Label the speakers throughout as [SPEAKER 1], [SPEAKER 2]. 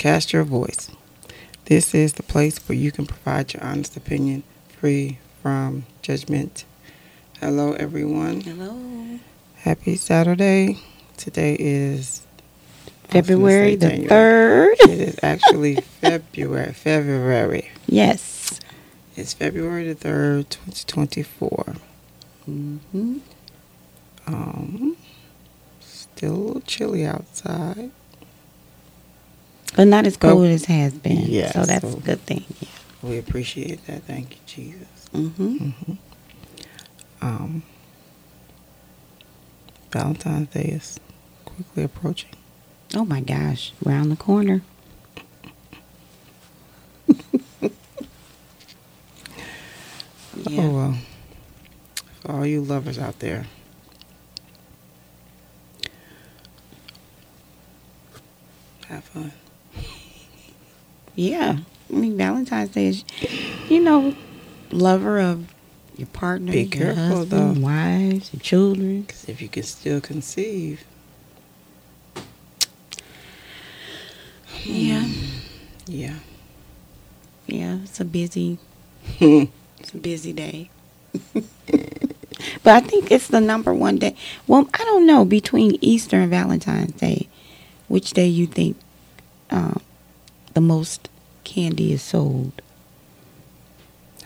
[SPEAKER 1] Cast Your Voice. This is the place where you can provide your honest opinion free from judgment. Hello, everyone.
[SPEAKER 2] Hello.
[SPEAKER 1] Happy Saturday. Today is
[SPEAKER 2] February the
[SPEAKER 1] January.
[SPEAKER 2] 3rd.
[SPEAKER 1] It is actually February. February.
[SPEAKER 2] Yes.
[SPEAKER 1] It's February the 3rd, 2024.
[SPEAKER 2] hmm
[SPEAKER 1] Um, still a little chilly outside.
[SPEAKER 2] But not as cold as it has been.
[SPEAKER 1] Yeah,
[SPEAKER 2] So that's
[SPEAKER 1] so-
[SPEAKER 2] a good thing.
[SPEAKER 1] We appreciate that. Thank you, Jesus.
[SPEAKER 2] Mm-hmm.
[SPEAKER 1] Um, Valentine's Day is quickly approaching.
[SPEAKER 2] Oh my gosh. Round the corner.
[SPEAKER 1] Oh, well. For all you lovers out there, have fun.
[SPEAKER 2] Yeah. I mean, Valentine's Day is, you know, lover of your partner,
[SPEAKER 1] Be
[SPEAKER 2] your
[SPEAKER 1] careful,
[SPEAKER 2] husband,
[SPEAKER 1] though.
[SPEAKER 2] wives, your children.
[SPEAKER 1] 'Cause if you can still conceive,
[SPEAKER 2] Yeah.
[SPEAKER 1] yeah.
[SPEAKER 2] Yeah. It's a busy, it's a busy day. but I think it's the number one day. Well, I don't know between Easter and Valentine's Day, which day you think um, the most candy is sold?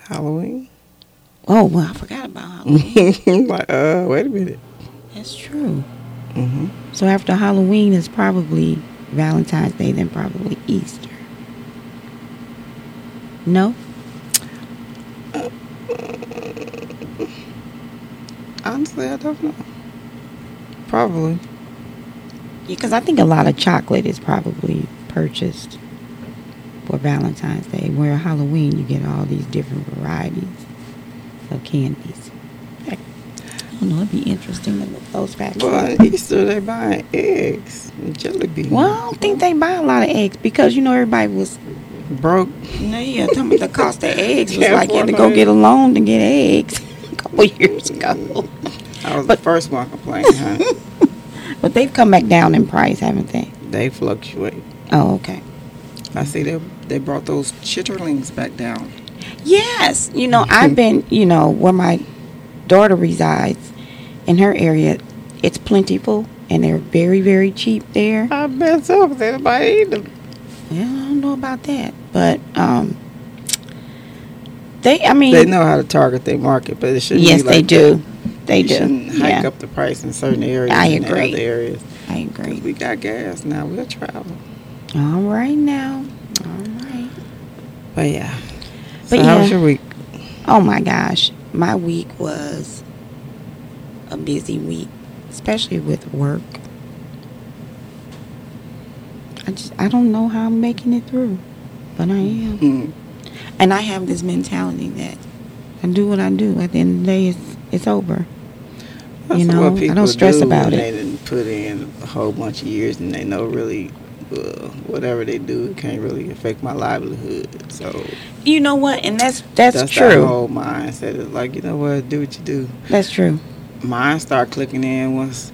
[SPEAKER 1] Halloween.
[SPEAKER 2] Oh, well, I forgot about Halloween.
[SPEAKER 1] like, uh, wait a minute.
[SPEAKER 2] That's true.
[SPEAKER 1] hmm
[SPEAKER 2] So after Halloween is probably Valentine's Day, then probably Easter. No?
[SPEAKER 1] Honestly, I don't know. Probably.
[SPEAKER 2] Because I think a lot of chocolate is probably purchased for Valentine's Day, where Halloween you get all these different varieties of candies. I don't know, it'd be interesting to look those facts
[SPEAKER 1] Well, Easter they buying eggs and jelly beans.
[SPEAKER 2] Well, I don't think they buy a lot of eggs because you know everybody was
[SPEAKER 1] broke.
[SPEAKER 2] know, yeah, tell me the cost of eggs was
[SPEAKER 1] Can't
[SPEAKER 2] like you had to go
[SPEAKER 1] no
[SPEAKER 2] get a loan to get eggs a couple years ago.
[SPEAKER 1] I was
[SPEAKER 2] But-
[SPEAKER 1] the first one complaining, honey.
[SPEAKER 2] But they've come back down in price, haven't they?
[SPEAKER 1] they fluctuate.
[SPEAKER 2] Oh, okay.
[SPEAKER 1] I see they they brought those chitterlings back down.
[SPEAKER 2] Yes, you know, I've been, you know, where my daughter resides in her area, it's plentiful and they're very, very cheap there.
[SPEAKER 1] I bet so, because everybody eat them.
[SPEAKER 2] Yeah, I don't know about that, but um, they, I mean,
[SPEAKER 1] They know how to target their market, but it shouldn't
[SPEAKER 2] yes,
[SPEAKER 1] be like
[SPEAKER 2] they do,
[SPEAKER 1] that.
[SPEAKER 2] they
[SPEAKER 1] You
[SPEAKER 2] do.
[SPEAKER 1] hike
[SPEAKER 2] Yeah,
[SPEAKER 1] up the price in certain areas
[SPEAKER 2] I
[SPEAKER 1] and
[SPEAKER 2] agree.
[SPEAKER 1] other areas.
[SPEAKER 2] I
[SPEAKER 1] 'Cause
[SPEAKER 2] agree.
[SPEAKER 1] we got gas now. We'll travel.
[SPEAKER 2] All right now, all right.
[SPEAKER 1] But yeah.
[SPEAKER 2] But
[SPEAKER 1] so how was
[SPEAKER 2] yeah.
[SPEAKER 1] your week?
[SPEAKER 2] Oh my gosh, my week was a busy week, especially with work. I just I don't know how I'm making it through, but I am.
[SPEAKER 1] Hmm.
[SPEAKER 2] And I have this mentality that I do what I do. At the end of the day, it's it's over.
[SPEAKER 1] That's
[SPEAKER 2] You know, I don't stress
[SPEAKER 1] do
[SPEAKER 2] about it.
[SPEAKER 1] They didn't put in a whole bunch of years, and they know really uh, whatever they do it can't really affect my livelihood. So
[SPEAKER 2] You know what? And that's that's,
[SPEAKER 1] that's
[SPEAKER 2] true.
[SPEAKER 1] That whole mindset is like you know what, do what you do.
[SPEAKER 2] that's true.
[SPEAKER 1] Mine start clicking in once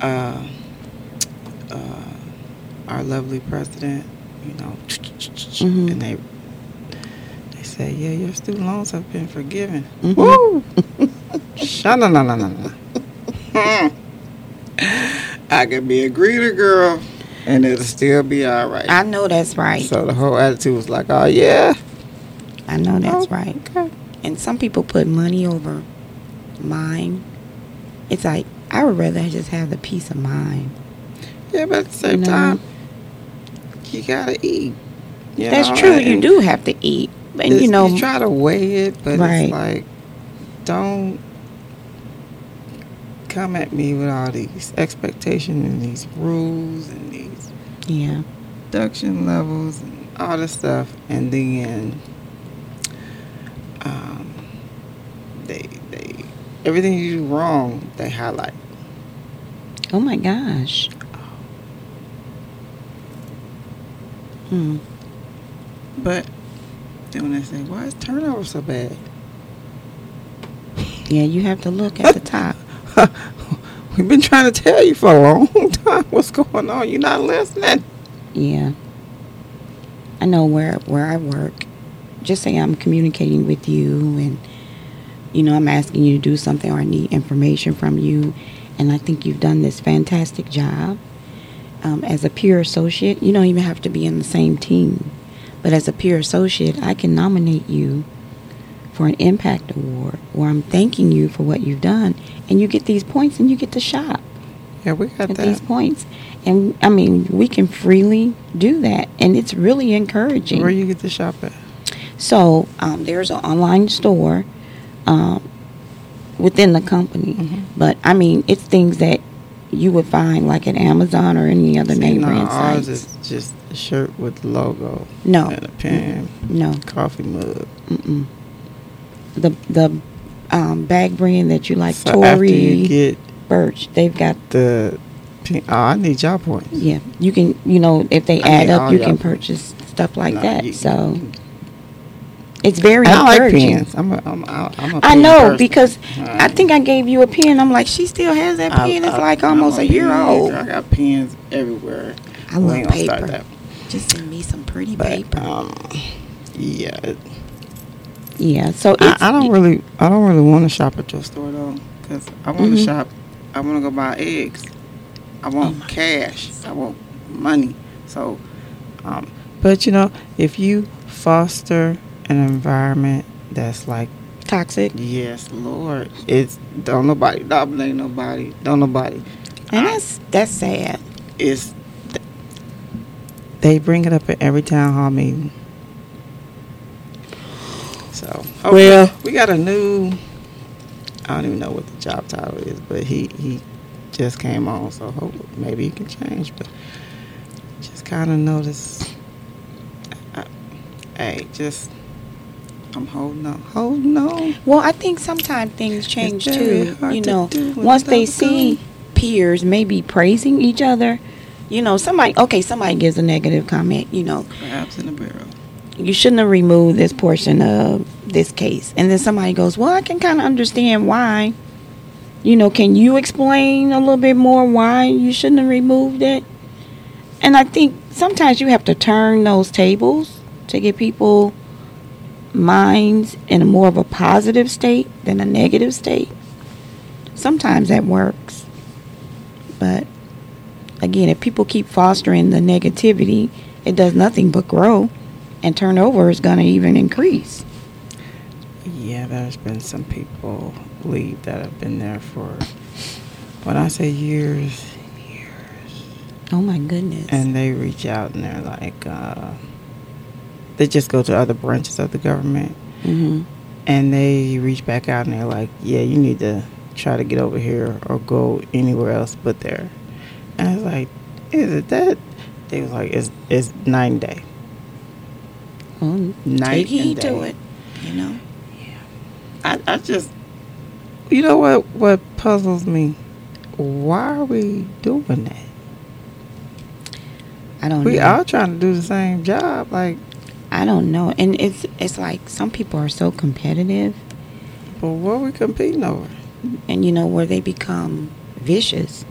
[SPEAKER 1] uh, uh, our lovely president, you know,
[SPEAKER 2] Mhm.
[SPEAKER 1] and they they say, yeah, your student loans have been forgiven.
[SPEAKER 2] Mhm.
[SPEAKER 1] Woo! Shut no no no no no. I could be a greeter girl, and it'll still be all right.
[SPEAKER 2] I know that's right.
[SPEAKER 1] So the whole attitude was like, oh yeah,
[SPEAKER 2] I know that's
[SPEAKER 1] Oh,
[SPEAKER 2] right.
[SPEAKER 1] Okay.
[SPEAKER 2] And some people put money over mine. It's like I would rather just have the peace of mind.
[SPEAKER 1] Yeah, but at the same
[SPEAKER 2] No.
[SPEAKER 1] time, you gotta eat. you
[SPEAKER 2] That's
[SPEAKER 1] know,
[SPEAKER 2] true.
[SPEAKER 1] and-
[SPEAKER 2] You do have to eat, and you know,
[SPEAKER 1] you try to weigh it, but
[SPEAKER 2] Right.
[SPEAKER 1] it's like, don't come at me with all these expectations and these rules and these
[SPEAKER 2] yeah,
[SPEAKER 1] production levels and all this stuff, and then um, they they everything you do wrong they highlight.
[SPEAKER 2] Oh my gosh. Hmm.
[SPEAKER 1] But then when they say, "Why is turnover so bad?"
[SPEAKER 2] Yeah, you have to look at the top.
[SPEAKER 1] We've been trying to tell you for a long time what's going on. You're not listening.
[SPEAKER 2] Yeah. I know where where I work. Just say I'm communicating with you, and you know I'm asking you to do something, or I need information from you, and I think you've done this fantastic job. Um, as a peer associate, you don't even have to be in the same team, but as a peer associate, I can nominate you for an impact award, where I'm thanking you for what you've done, and you get these points, and you get to shop
[SPEAKER 1] Yeah, we got
[SPEAKER 2] these points. And I mean, we can freely do that, and it's really encouraging.
[SPEAKER 1] Where you get to shop at?
[SPEAKER 2] So um, there's an online store um, within the company,
[SPEAKER 1] Mhm.
[SPEAKER 2] but I mean, it's things that you would find like at Amazon or any other
[SPEAKER 1] See,
[SPEAKER 2] name
[SPEAKER 1] no,
[SPEAKER 2] brand
[SPEAKER 1] ours
[SPEAKER 2] sites.
[SPEAKER 1] is just a shirt with the logo.
[SPEAKER 2] No.
[SPEAKER 1] And a pen,
[SPEAKER 2] No,
[SPEAKER 1] coffee mug.
[SPEAKER 2] mm-mm. The the um, bag brand that you like,
[SPEAKER 1] so after you
[SPEAKER 2] Tory
[SPEAKER 1] get
[SPEAKER 2] Burch, they've got
[SPEAKER 1] the oh, I need y'all points.
[SPEAKER 2] yeah. You can you know if they
[SPEAKER 1] I
[SPEAKER 2] add up, you
[SPEAKER 1] y'all
[SPEAKER 2] can
[SPEAKER 1] points.
[SPEAKER 2] purchase stuff like
[SPEAKER 1] Nah,
[SPEAKER 2] that.
[SPEAKER 1] you-
[SPEAKER 2] so it's very
[SPEAKER 1] I like pens. I'm a, I'm a, I'm a
[SPEAKER 2] I know
[SPEAKER 1] person.
[SPEAKER 2] because I think I gave you a pen. I'm like, she still has that
[SPEAKER 1] I-
[SPEAKER 2] pen. It's
[SPEAKER 1] I-
[SPEAKER 2] like almost a year old.
[SPEAKER 1] I got pens everywhere.
[SPEAKER 2] I
[SPEAKER 1] We
[SPEAKER 2] love
[SPEAKER 1] ain't gonna start
[SPEAKER 2] paper.
[SPEAKER 1] that.
[SPEAKER 2] Just send me some pretty
[SPEAKER 1] But,
[SPEAKER 2] paper.
[SPEAKER 1] um, yeah, it,
[SPEAKER 2] yeah. So
[SPEAKER 1] I,
[SPEAKER 2] it's,
[SPEAKER 1] I don't really, I don't really want to shop at your store though, because I want to
[SPEAKER 2] Mhm.
[SPEAKER 1] shop. I want to go buy eggs. I want
[SPEAKER 2] Oh
[SPEAKER 1] cash. I want money. So, um, but you know, if you foster an environment that's like,
[SPEAKER 2] toxic,
[SPEAKER 1] yes, Lord, it's don't nobody dominate nobody, don't nobody.
[SPEAKER 2] and
[SPEAKER 1] I-
[SPEAKER 2] that's that's sad.
[SPEAKER 1] it's they bring it up at every town hall meeting. So
[SPEAKER 2] Well-
[SPEAKER 1] we got a new. I don't even know what the job title is, but he he just came on, so hopefully maybe he can change. But just kind of notice. I, hey, just I'm holding on, holding on.
[SPEAKER 2] Well, I think sometimes things change too. You
[SPEAKER 1] to
[SPEAKER 2] know,
[SPEAKER 1] do
[SPEAKER 2] once they see peers maybe praising each other, you know, somebody okay, somebody gives a negative comment. You know,
[SPEAKER 1] Crabs in the barrel.
[SPEAKER 2] You shouldn't have removed this portion of this case. And then somebody goes, Well, I can kind of understand why. You know, can you explain a little bit more why you shouldn't have removed it? And I think sometimes you have to turn those tables to get people minds in a more of a positive state than a negative state. Sometimes that works. But again, if people keep fostering the negativity, it does nothing but grow and turnover is going to even increase.
[SPEAKER 1] Yeah, there's been some people leave that have been there for, when I say years, years,
[SPEAKER 2] Oh my goodness.
[SPEAKER 1] and they reach out and they're like, uh, they just go to other branches of the government
[SPEAKER 2] hmm
[SPEAKER 1] and they reach back out and they're like, yeah, you need to try to get over here or go anywhere else but there. And I was like, is it that? They was like, it's it's and day. Night
[SPEAKER 2] take heed
[SPEAKER 1] and
[SPEAKER 2] to
[SPEAKER 1] day.
[SPEAKER 2] it. You know. Yeah.
[SPEAKER 1] I, I just, you know what? What puzzles me? Why are we doing that?
[SPEAKER 2] I don't
[SPEAKER 1] We
[SPEAKER 2] know.
[SPEAKER 1] all trying to do the same job. Like,
[SPEAKER 2] I don't know. And it's it's like some people are so competitive
[SPEAKER 1] but what are we competing over?
[SPEAKER 2] and you know where they become vicious.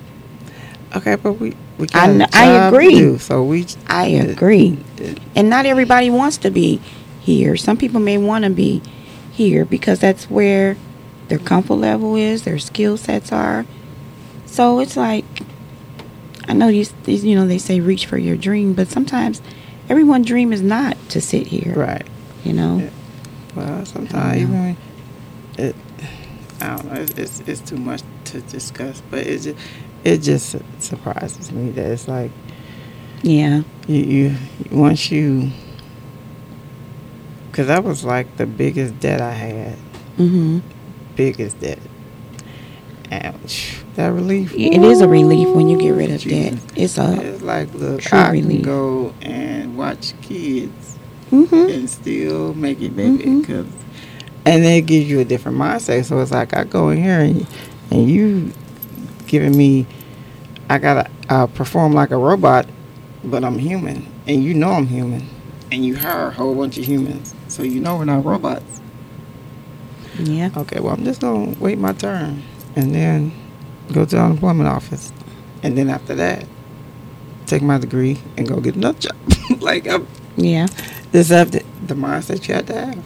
[SPEAKER 1] Okay, but we we
[SPEAKER 2] I
[SPEAKER 1] got
[SPEAKER 2] I
[SPEAKER 1] to
[SPEAKER 2] agree.
[SPEAKER 1] do, so we.
[SPEAKER 2] I agree. And not everybody wants to be here. Some people may want to be here because that's where their comfort level is, their skill sets are. So it's like, I know you, you know, they say reach for your dream, but sometimes everyone's dream is not to sit here.
[SPEAKER 1] Right.
[SPEAKER 2] You know?
[SPEAKER 1] Yeah. Well, sometimes even it, I don't know. It's, it's it's too much to discuss, but it's just it just surprises me that it's like
[SPEAKER 2] Yeah.
[SPEAKER 1] you you once you because that was like the biggest debt I had,
[SPEAKER 2] Mm-hmm.
[SPEAKER 1] biggest debt, ouch that relief.
[SPEAKER 2] It is a relief when you get rid of debt. It's a.
[SPEAKER 1] It's like look,
[SPEAKER 2] true
[SPEAKER 1] I
[SPEAKER 2] relief.
[SPEAKER 1] can go and watch kids
[SPEAKER 2] Mm-hmm.
[SPEAKER 1] and still make it, baby.
[SPEAKER 2] Mhm.
[SPEAKER 1] And then it gives you a different mindset. So it's like I go in here and and you giving me, I gotta uh, perform like a robot, but I'm human, and you know I'm human, and you hire a whole bunch of humans, so you know we're not robots.
[SPEAKER 2] Yeah.
[SPEAKER 1] Okay, well I'm just gonna wait my turn, and then go to the unemployment office, and then after that, take my degree and go get another job. like I'm,
[SPEAKER 2] Yeah.
[SPEAKER 1] this up to the mindset you have to have.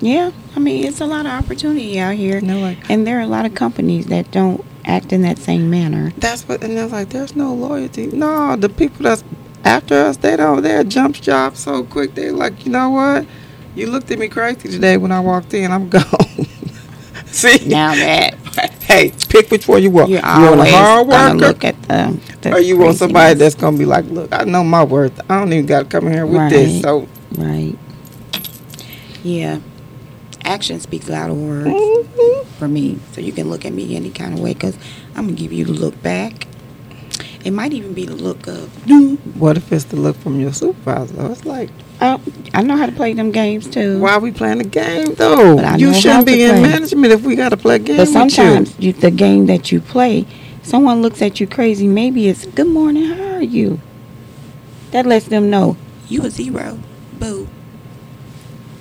[SPEAKER 2] Yeah. I mean, it's a lot of opportunity out here.
[SPEAKER 1] Know, like
[SPEAKER 2] And there are a lot of companies that don't act in that same manner.
[SPEAKER 1] that's what, and they're like, there's no loyalty. No, the people that's after us, they don't. they're jump job so quick. They're like, you know what? You looked at me crazy today when I walked in. I'm gone. See
[SPEAKER 2] Now that
[SPEAKER 1] hey, pick which one you want.
[SPEAKER 2] you're
[SPEAKER 1] you want a hard worker,
[SPEAKER 2] look at the, the
[SPEAKER 1] or you want somebody that's gonna be like, look, I know my worth. I don't even got to come here with this. So,
[SPEAKER 2] right. Yeah. Action speaks louder words
[SPEAKER 1] mhm.
[SPEAKER 2] for me. So you can look at me any kind of way because I'm gonna give you the look back. It might even be the look of,
[SPEAKER 1] what if it's the look from your supervisor? It's like,
[SPEAKER 2] oh, I know how to play them games too.
[SPEAKER 1] why are we playing the game though? You shouldn't be in
[SPEAKER 2] play.
[SPEAKER 1] management if we got to play games
[SPEAKER 2] But sometimes you, the game that you play, someone looks at you crazy. Maybe it's good morning. How are you? That lets them know you a zero. Boo.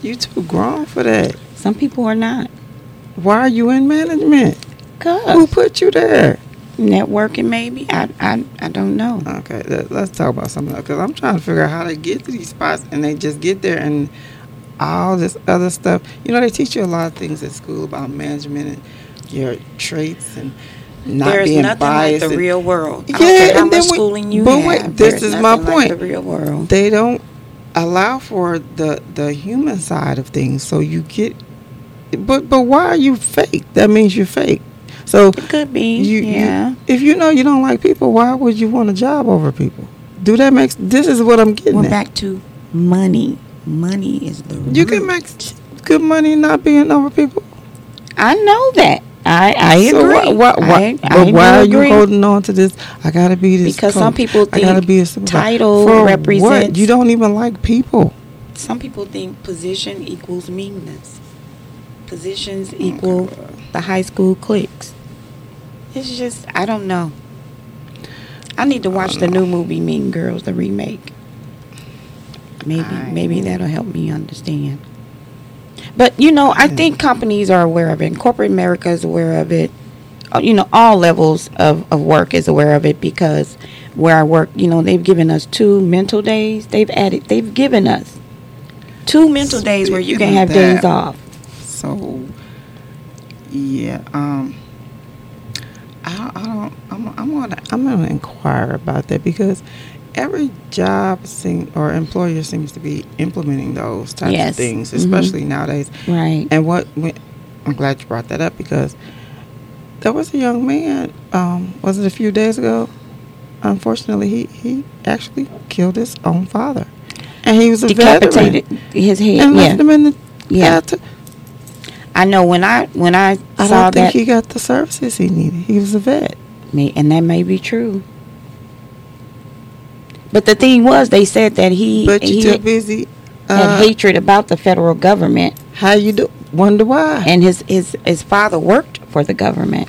[SPEAKER 1] you. You too grown for that.
[SPEAKER 2] Some people are not.
[SPEAKER 1] Why are you in management?
[SPEAKER 2] Cause Who
[SPEAKER 1] put you there?
[SPEAKER 2] networking, maybe. I I I don't know.
[SPEAKER 1] Okay, let, let's talk about something else. Because I'm trying to figure out how they get to these spots and they just get there and all this other stuff. You know, they teach you a lot of things at school about management and your traits and not
[SPEAKER 2] There's
[SPEAKER 1] being
[SPEAKER 2] nothing
[SPEAKER 1] biased.
[SPEAKER 2] like the real world.
[SPEAKER 1] Yeah,
[SPEAKER 2] how
[SPEAKER 1] and then
[SPEAKER 2] schooling you
[SPEAKER 1] but
[SPEAKER 2] have.
[SPEAKER 1] wait, this
[SPEAKER 2] there's
[SPEAKER 1] is my
[SPEAKER 2] like
[SPEAKER 1] point.
[SPEAKER 2] the real world.
[SPEAKER 1] they don't allow for the the human side of things. So you get, but but why are you fake? That means you're fake. So
[SPEAKER 2] It could be.
[SPEAKER 1] you,
[SPEAKER 2] yeah.
[SPEAKER 1] you if you know you don't like people, why would you want a job over people? Do that makes this is what I'm getting
[SPEAKER 2] We're
[SPEAKER 1] at.
[SPEAKER 2] back to money. Money is the
[SPEAKER 1] You
[SPEAKER 2] root.
[SPEAKER 1] can make good money not being over people.
[SPEAKER 2] I know that. I I
[SPEAKER 1] So
[SPEAKER 2] agree.
[SPEAKER 1] why, why, why,
[SPEAKER 2] I,
[SPEAKER 1] but
[SPEAKER 2] I
[SPEAKER 1] why are
[SPEAKER 2] agree.
[SPEAKER 1] you holding on to this? I gotta be this.
[SPEAKER 2] Because some
[SPEAKER 1] coach.
[SPEAKER 2] people
[SPEAKER 1] I gotta be a
[SPEAKER 2] title
[SPEAKER 1] For
[SPEAKER 2] represents-
[SPEAKER 1] What? You don't even like people.
[SPEAKER 2] Some people think position equals meanness. Positions equal the high school cliques. It's just I don't know. I need to watch the new movie Mean Girls, the remake. Maybe
[SPEAKER 1] I-
[SPEAKER 2] maybe that'll help me understand. But you know, I think companies are aware of it. And corporate America is aware of it. Uh, You know, all levels of, of work is aware of it because where I work, you know, they've given us two mental days. They've added, they've given us two mental days where you can
[SPEAKER 1] Speaking
[SPEAKER 2] have days off.
[SPEAKER 1] So, yeah, um, I, I don't. I'm, I'm gonna. I'm gonna inquire about that because every job seem or employer seems to be implementing those types
[SPEAKER 2] Yes.
[SPEAKER 1] of things,
[SPEAKER 2] Mhm.
[SPEAKER 1] especially nowadays.
[SPEAKER 2] Right.
[SPEAKER 1] And what we, I'm glad you brought that up because there was a young man. Um, was it a few days ago? Unfortunately, he he actually killed his own father, and he was a
[SPEAKER 2] Decapitated
[SPEAKER 1] veteran
[SPEAKER 2] his head.
[SPEAKER 1] and
[SPEAKER 2] Yeah.
[SPEAKER 1] left him in the
[SPEAKER 2] Yeah.
[SPEAKER 1] to-
[SPEAKER 2] I know when I when I,
[SPEAKER 1] I
[SPEAKER 2] saw
[SPEAKER 1] don't think
[SPEAKER 2] that
[SPEAKER 1] he got the services he needed. He was a vet.
[SPEAKER 2] May- and that may be true. But the thing was, they said that he,
[SPEAKER 1] But you're too
[SPEAKER 2] had,
[SPEAKER 1] busy.
[SPEAKER 2] had
[SPEAKER 1] Uh,
[SPEAKER 2] hatred about the federal government,
[SPEAKER 1] how you do? Wonder why?
[SPEAKER 2] and his, his his father worked for the government.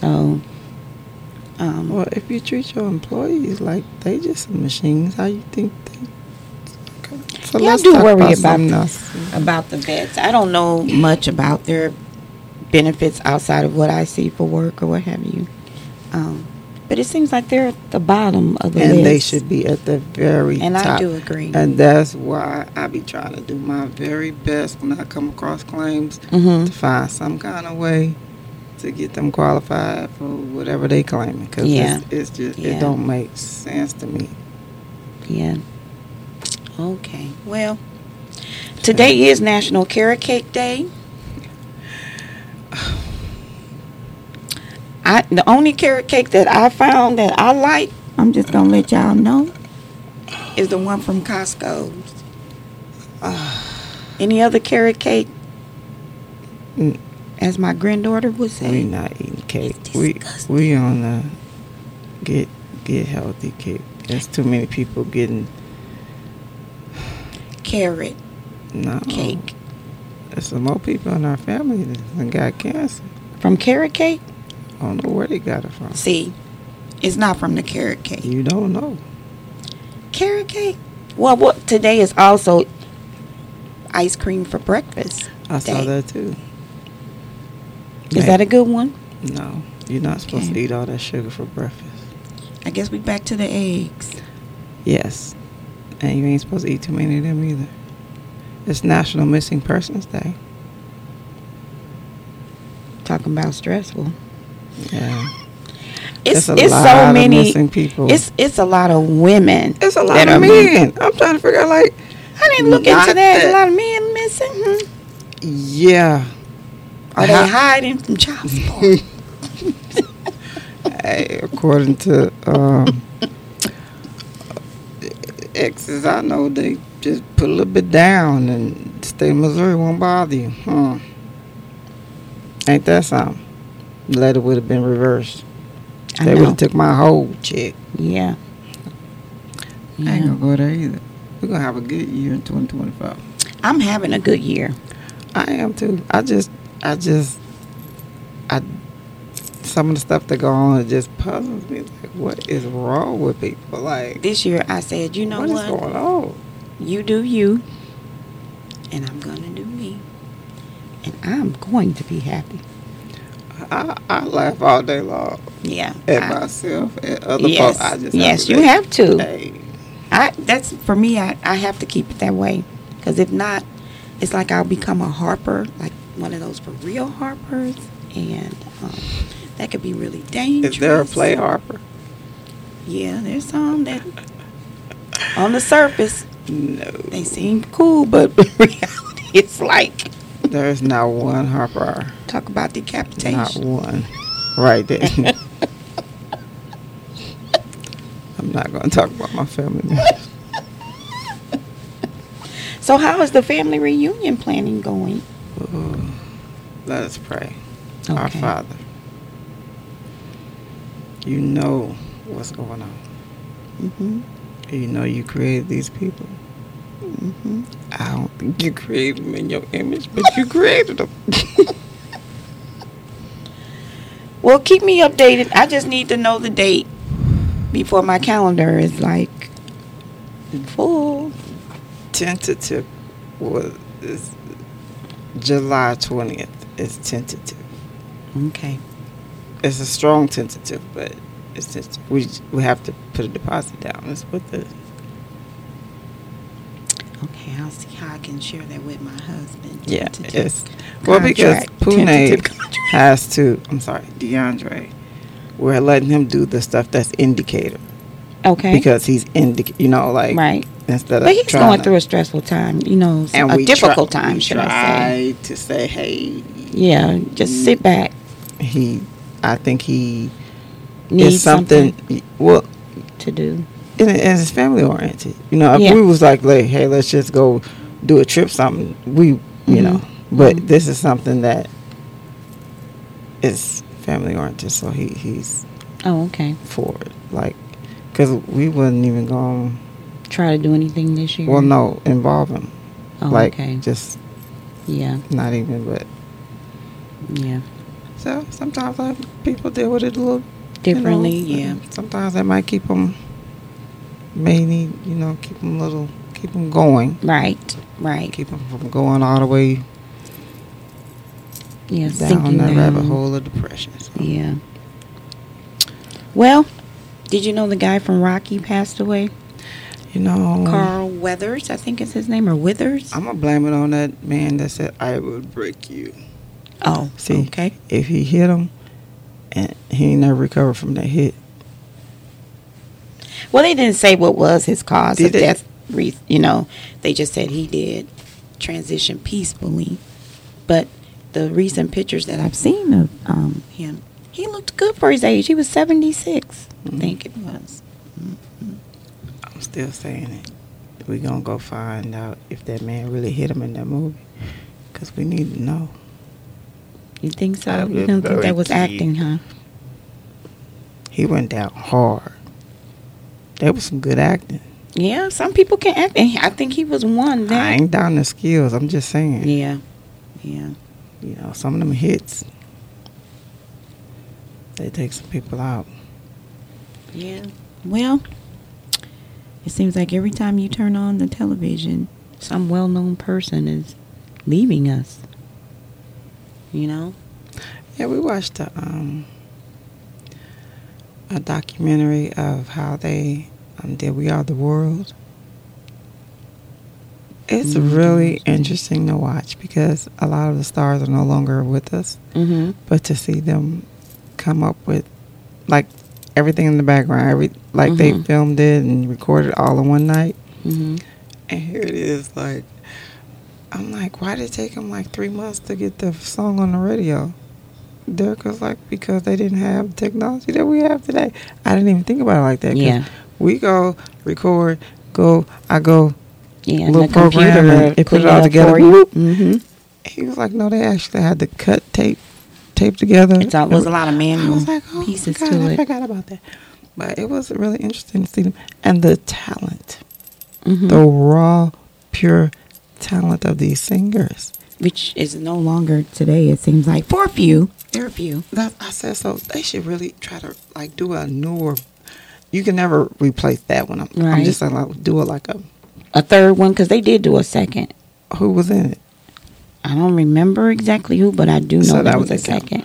[SPEAKER 2] So, um,
[SPEAKER 1] well, if you treat your employees like they just some machines, how you think. So
[SPEAKER 2] Yeah, I
[SPEAKER 1] let's
[SPEAKER 2] do worry
[SPEAKER 1] about
[SPEAKER 2] about about the vets, I don't know much about their benefits outside of what I see for work or what have you. Um, but it seems like they're at the bottom of the
[SPEAKER 1] And
[SPEAKER 2] list.
[SPEAKER 1] they should be at the very
[SPEAKER 2] And I do agree.
[SPEAKER 1] And that's why I be trying to do my very best when I come across claims
[SPEAKER 2] hmm
[SPEAKER 1] to find some kind of way to get them qualified for whatever they claiming. Because
[SPEAKER 2] Yeah.
[SPEAKER 1] it's, it's just
[SPEAKER 2] Yeah.
[SPEAKER 1] it don't make sense to me.
[SPEAKER 2] Yeah. Okay. Well, today is National Carrot Cake Day. I the only carrot cake that I found that I like, I'm just gonna let y'all know, is the one from Costco's. Any other carrot cake,
[SPEAKER 1] Mm.
[SPEAKER 2] as my granddaughter would
[SPEAKER 1] We
[SPEAKER 2] say,
[SPEAKER 1] not eating cake. We we on the get get healthy cake. There's too many people getting
[SPEAKER 2] carrot
[SPEAKER 1] no
[SPEAKER 2] cake
[SPEAKER 1] There's some more people in our family that got cancer.
[SPEAKER 2] from carrot cake.
[SPEAKER 1] I don't know where they got it from.
[SPEAKER 2] See, it's not from the carrot cake.
[SPEAKER 1] You don't know.
[SPEAKER 2] Carrot cake. Well, what today is also ice cream for breakfast.
[SPEAKER 1] I saw that too.
[SPEAKER 2] Is that a good one?
[SPEAKER 1] No, you're not supposed to eat all that sugar for breakfast.
[SPEAKER 2] I guess we back to the eggs.
[SPEAKER 1] Yes. And you ain't supposed to eat too many of them either. It's National Missing Persons Day.
[SPEAKER 2] Talking about stressful.
[SPEAKER 1] Yeah.
[SPEAKER 2] It's
[SPEAKER 1] a
[SPEAKER 2] it's
[SPEAKER 1] lot
[SPEAKER 2] so
[SPEAKER 1] of
[SPEAKER 2] many.
[SPEAKER 1] missing people.
[SPEAKER 2] It's it's a lot of women.
[SPEAKER 1] It's a lot of men. I'm trying to figure out, like,
[SPEAKER 2] I didn't look into that.
[SPEAKER 1] that-
[SPEAKER 2] A lot of men missing. Hmm.
[SPEAKER 1] yeah.
[SPEAKER 2] Are they hiding from child support?
[SPEAKER 1] Hey, according to um, exes I know, they just put a little bit down and the state of Missouri won't bother you. Huh. Ain't that something? The letter would have been reversed.
[SPEAKER 2] I
[SPEAKER 1] They would have took my whole check.
[SPEAKER 2] Yeah.
[SPEAKER 1] I ain't
[SPEAKER 2] yeah.
[SPEAKER 1] gonna go there either. We're gonna have a good year in 2025.
[SPEAKER 2] I'm having a good year.
[SPEAKER 1] I am too. I just, I just, some of the stuff that go on it just puzzles me. Like, what is wrong with people? Like,
[SPEAKER 2] This year I said, you know
[SPEAKER 1] what?
[SPEAKER 2] what is
[SPEAKER 1] going on?
[SPEAKER 2] You do you, and I'm gonna do me, and I'm going to be happy.
[SPEAKER 1] I, I laugh all day long
[SPEAKER 2] Yeah.
[SPEAKER 1] at
[SPEAKER 2] I-
[SPEAKER 1] myself, at other
[SPEAKER 2] yes.
[SPEAKER 1] folks. I just
[SPEAKER 2] yes, you have to.
[SPEAKER 1] Hey,
[SPEAKER 2] I that's for me. I, I have to keep it that way because if not, it's like I'll become a harper, like one of those for real harpers, and um, that could be really dangerous.
[SPEAKER 1] is there a play Harper?
[SPEAKER 2] Yeah, there's some that on the surface
[SPEAKER 1] No,
[SPEAKER 2] they seem cool, but reality, it's like
[SPEAKER 1] there's not one Harper.
[SPEAKER 2] talk about decapitation.
[SPEAKER 1] Not one. Right there. I'm not going to talk about my family. members.
[SPEAKER 2] So how is the family reunion planning going?
[SPEAKER 1] Ooh, Let us pray. Our Father, you know what's going on.
[SPEAKER 2] Mm-hmm.
[SPEAKER 1] You know you created these people.
[SPEAKER 2] Mm-hmm.
[SPEAKER 1] I don't think you created them in your image, but you created them.
[SPEAKER 2] Well, keep me updated. I just need to know the date before my calendar is like full.
[SPEAKER 1] tentative was is July 20th. is tentative.
[SPEAKER 2] Okay.
[SPEAKER 1] It's a strong tentative, but it's tentative. We we have to put a deposit down. That's what the
[SPEAKER 2] Okay, I'll see how I can share that with my husband.
[SPEAKER 1] yeah.
[SPEAKER 2] Tentative
[SPEAKER 1] It's well because. Pune has to. I'm sorry, DeAndre. We're letting him do the stuff that's indicator
[SPEAKER 2] Okay.
[SPEAKER 1] because he's indic. You know, like
[SPEAKER 2] right.
[SPEAKER 1] instead of
[SPEAKER 2] But he's going
[SPEAKER 1] to-
[SPEAKER 2] through a stressful time, you know,
[SPEAKER 1] and
[SPEAKER 2] a difficult
[SPEAKER 1] try-
[SPEAKER 2] time, should I say.
[SPEAKER 1] to say, hey,
[SPEAKER 2] Yeah, just sit mm. back.
[SPEAKER 1] he. I think he
[SPEAKER 2] needs
[SPEAKER 1] is something,
[SPEAKER 2] something
[SPEAKER 1] Well,
[SPEAKER 2] to do.
[SPEAKER 1] and, and it's family oriented. You know, if
[SPEAKER 2] Yeah.
[SPEAKER 1] we was like, like, hey, let's just go do a trip, something we, you
[SPEAKER 2] Mhm.
[SPEAKER 1] know. But
[SPEAKER 2] Mhm.
[SPEAKER 1] this is something that is family oriented, so he he's
[SPEAKER 2] Oh, okay.
[SPEAKER 1] for it. Like, because we wasn't even going.
[SPEAKER 2] Try to do anything this year.
[SPEAKER 1] Well, no, involve him.
[SPEAKER 2] Oh,
[SPEAKER 1] like,
[SPEAKER 2] okay.
[SPEAKER 1] just
[SPEAKER 2] Yeah,
[SPEAKER 1] not even. But
[SPEAKER 2] yeah.
[SPEAKER 1] So sometimes like, people deal with it a little
[SPEAKER 2] Differently,
[SPEAKER 1] you know,
[SPEAKER 2] yeah.
[SPEAKER 1] Sometimes that might keep them. May need, you know, keep them little, keep them going.
[SPEAKER 2] Right, right.
[SPEAKER 1] keep them from going all the way
[SPEAKER 2] Yeah,
[SPEAKER 1] down that
[SPEAKER 2] down.
[SPEAKER 1] rabbit hole of depression. So,
[SPEAKER 2] Yeah. Well, did you know the guy from Rocky passed away?
[SPEAKER 1] You know, um,
[SPEAKER 2] Carl Weathers, I think is his name, or Withers.
[SPEAKER 1] I'm gonna blame it on that man that said I would break you.
[SPEAKER 2] Oh,
[SPEAKER 1] See,
[SPEAKER 2] okay.
[SPEAKER 1] if he hit him, and he ain't never recovered from that hit.
[SPEAKER 2] Well, they didn't say what was his cause
[SPEAKER 1] Did
[SPEAKER 2] of
[SPEAKER 1] they?
[SPEAKER 2] death. You know, they just said he did transition peacefully. But the recent pictures that I've seen of um, him, he looked good for his age. He was 76, I
[SPEAKER 1] Mhm.
[SPEAKER 2] think it was.
[SPEAKER 1] I'm still saying it. We're gonna go find out if that man really hit him in that movie, cause we need to know.
[SPEAKER 2] You think so?
[SPEAKER 1] I
[SPEAKER 2] You don't think that was
[SPEAKER 1] keen.
[SPEAKER 2] acting, huh?
[SPEAKER 1] He went down hard. That was some good acting.
[SPEAKER 2] Yeah, some people can act. And I think he was one
[SPEAKER 1] I
[SPEAKER 2] that.
[SPEAKER 1] ain't down the skills. I'm just saying.
[SPEAKER 2] Yeah, yeah.
[SPEAKER 1] You know, some of them hits. They take some people out.
[SPEAKER 2] Yeah. Well, it seems like every time you turn on the television, some well known person is leaving us. You know?
[SPEAKER 1] Yeah, we watched a, um, a documentary of how they um, did We Are the World. It's really interesting to watch because a lot of the stars are no longer with us.
[SPEAKER 2] Mm-hmm.
[SPEAKER 1] But to see them come up with like everything in the background, every like they
[SPEAKER 2] Mhm.
[SPEAKER 1] filmed it and recorded all in one night,
[SPEAKER 2] Mm-hmm.
[SPEAKER 1] and here it is. Like I'm like, why did it take them like three months to get the song on the radio? Derek was like, because they didn't have the technology that we have today. I didn't even think about it like that.
[SPEAKER 2] Yeah.
[SPEAKER 1] we go record, go. I go.
[SPEAKER 2] Yeah,
[SPEAKER 1] Little
[SPEAKER 2] and computer
[SPEAKER 1] program and it put it all together. Whoop.
[SPEAKER 2] Mm-hmm.
[SPEAKER 1] He was like, no, they actually had to cut tape, tape together.
[SPEAKER 2] It's all, was a lot of
[SPEAKER 1] I
[SPEAKER 2] manual
[SPEAKER 1] was like, oh
[SPEAKER 2] pieces
[SPEAKER 1] God,
[SPEAKER 2] to
[SPEAKER 1] I
[SPEAKER 2] it.
[SPEAKER 1] forgot about that. But it was really interesting to see them and the talent,
[SPEAKER 2] Mhm.
[SPEAKER 1] the raw, pure talent of these singers.
[SPEAKER 2] Which is no longer today. It seems like for a few, there are a few.
[SPEAKER 1] That I said so. They should really try to like do a newer. You can never replace that one. I'm, I'm just saying like do it like a
[SPEAKER 2] A third one because they did do a second.
[SPEAKER 1] who was in it.
[SPEAKER 2] I don't remember exactly who, but I do know
[SPEAKER 1] So that
[SPEAKER 2] was a second.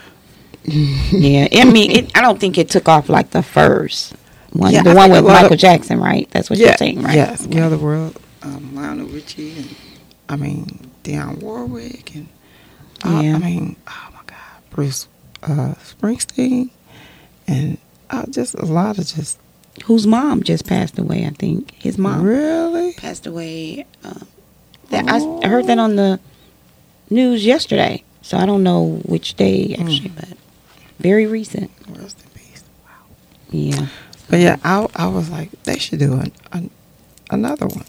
[SPEAKER 2] yeah, I mean, it, I don't think it took off like the first one,
[SPEAKER 1] Yeah,
[SPEAKER 2] the
[SPEAKER 1] I
[SPEAKER 2] one with Michael
[SPEAKER 1] of-
[SPEAKER 2] Jackson, right? That's what you're saying, right?
[SPEAKER 1] Yes,
[SPEAKER 2] Okay.
[SPEAKER 1] The World, um, Lionel Richie, and I mean Dionne Warwick, and uh,
[SPEAKER 2] Yeah.
[SPEAKER 1] I mean, oh my God, Bruce uh, Springsteen, and uh, just a lot of just
[SPEAKER 2] Whose mom just passed away? I think his mom
[SPEAKER 1] really.
[SPEAKER 2] passed away. Um, that I, I heard that on the news yesterday, so I don't know which day actually, but very recent.
[SPEAKER 1] Rest in peace. Wow.
[SPEAKER 2] Yeah.
[SPEAKER 1] But yeah, I I was like, they should do an, an another one.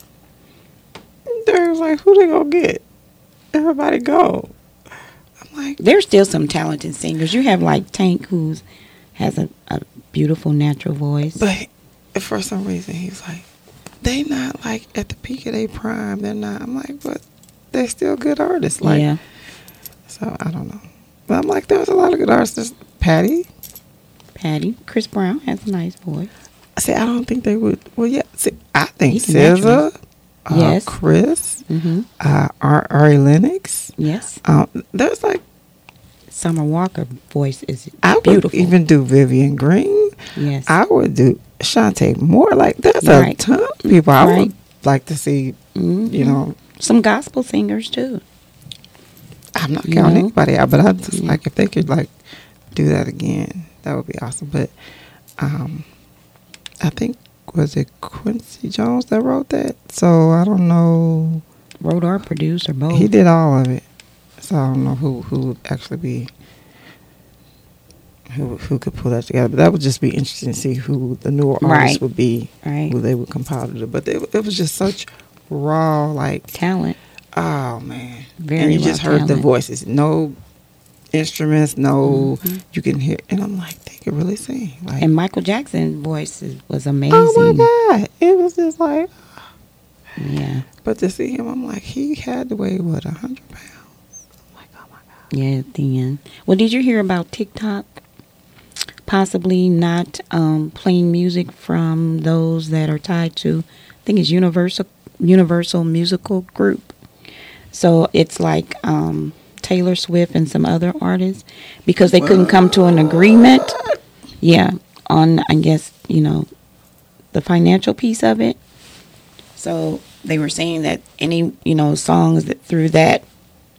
[SPEAKER 1] They was like, who they gonna get? Everybody go. I'm like,
[SPEAKER 2] There's still some talented singers. You have like Tank, who's has a, a beautiful natural voice.
[SPEAKER 1] but for some reason he's like, they not like at the peak of their prime. They're not. I'm like, but they're still good artists. Like,
[SPEAKER 2] yeah,
[SPEAKER 1] so I don't know. But I'm like, there's a lot of good artists. Patty.
[SPEAKER 2] Patty, Chris Brown has a nice voice.
[SPEAKER 1] I say I don't think they would. Well, yeah. See, I think
[SPEAKER 2] He's natural.
[SPEAKER 1] Uh,
[SPEAKER 2] Yes.
[SPEAKER 1] Chris,
[SPEAKER 2] Mm-hmm.
[SPEAKER 1] uh, Ar- Ari Lennox.
[SPEAKER 2] Yes,
[SPEAKER 1] Um, there's like
[SPEAKER 2] Summer Walker voice is
[SPEAKER 1] I would
[SPEAKER 2] beautiful.
[SPEAKER 1] even do Vivian Green.
[SPEAKER 2] yes,
[SPEAKER 1] I would do Chanté Moore. Like there's
[SPEAKER 2] Right.
[SPEAKER 1] a ton of people I
[SPEAKER 2] Right.
[SPEAKER 1] would like to see.
[SPEAKER 2] Mhm.
[SPEAKER 1] You know,
[SPEAKER 2] some gospel singers too.
[SPEAKER 1] I'm not
[SPEAKER 2] You
[SPEAKER 1] counting
[SPEAKER 2] know?
[SPEAKER 1] anybody out, but I just
[SPEAKER 2] Yeah.
[SPEAKER 1] like if they could like do that again, that would be awesome. But um, I think was it Quincy Jones that wrote that? So I don't know.
[SPEAKER 2] Wrote or produced or both.
[SPEAKER 1] He did all of it, so I don't know who who would actually be. Who, who could pull that together? But that would just be interesting to see who the newer artists
[SPEAKER 2] Right.
[SPEAKER 1] would be.
[SPEAKER 2] Right.
[SPEAKER 1] who they would compile it. But they, it was just such raw, like
[SPEAKER 2] Talent.
[SPEAKER 1] oh man,
[SPEAKER 2] Very
[SPEAKER 1] and you just heard the voices, no instruments, no
[SPEAKER 2] Mhm.
[SPEAKER 1] you can hear, and I'm like, they can really sing. Like,
[SPEAKER 2] And Michael Jackson's voice was amazing.
[SPEAKER 1] oh my god, it was just like,
[SPEAKER 2] Yeah.
[SPEAKER 1] but to see him, I'm like, he had to weigh what a hundred pounds. I'm like, oh my god.
[SPEAKER 2] Yeah, then. the. Well, did you hear about TikTok possibly not um, playing music from those that are tied to, I think it's Universal Universal Musical Group. So it's like um, Taylor Swift and some other artists because they couldn't come to an agreement. Yeah, on I guess you know the financial piece of it. So they were saying that any you know songs that through that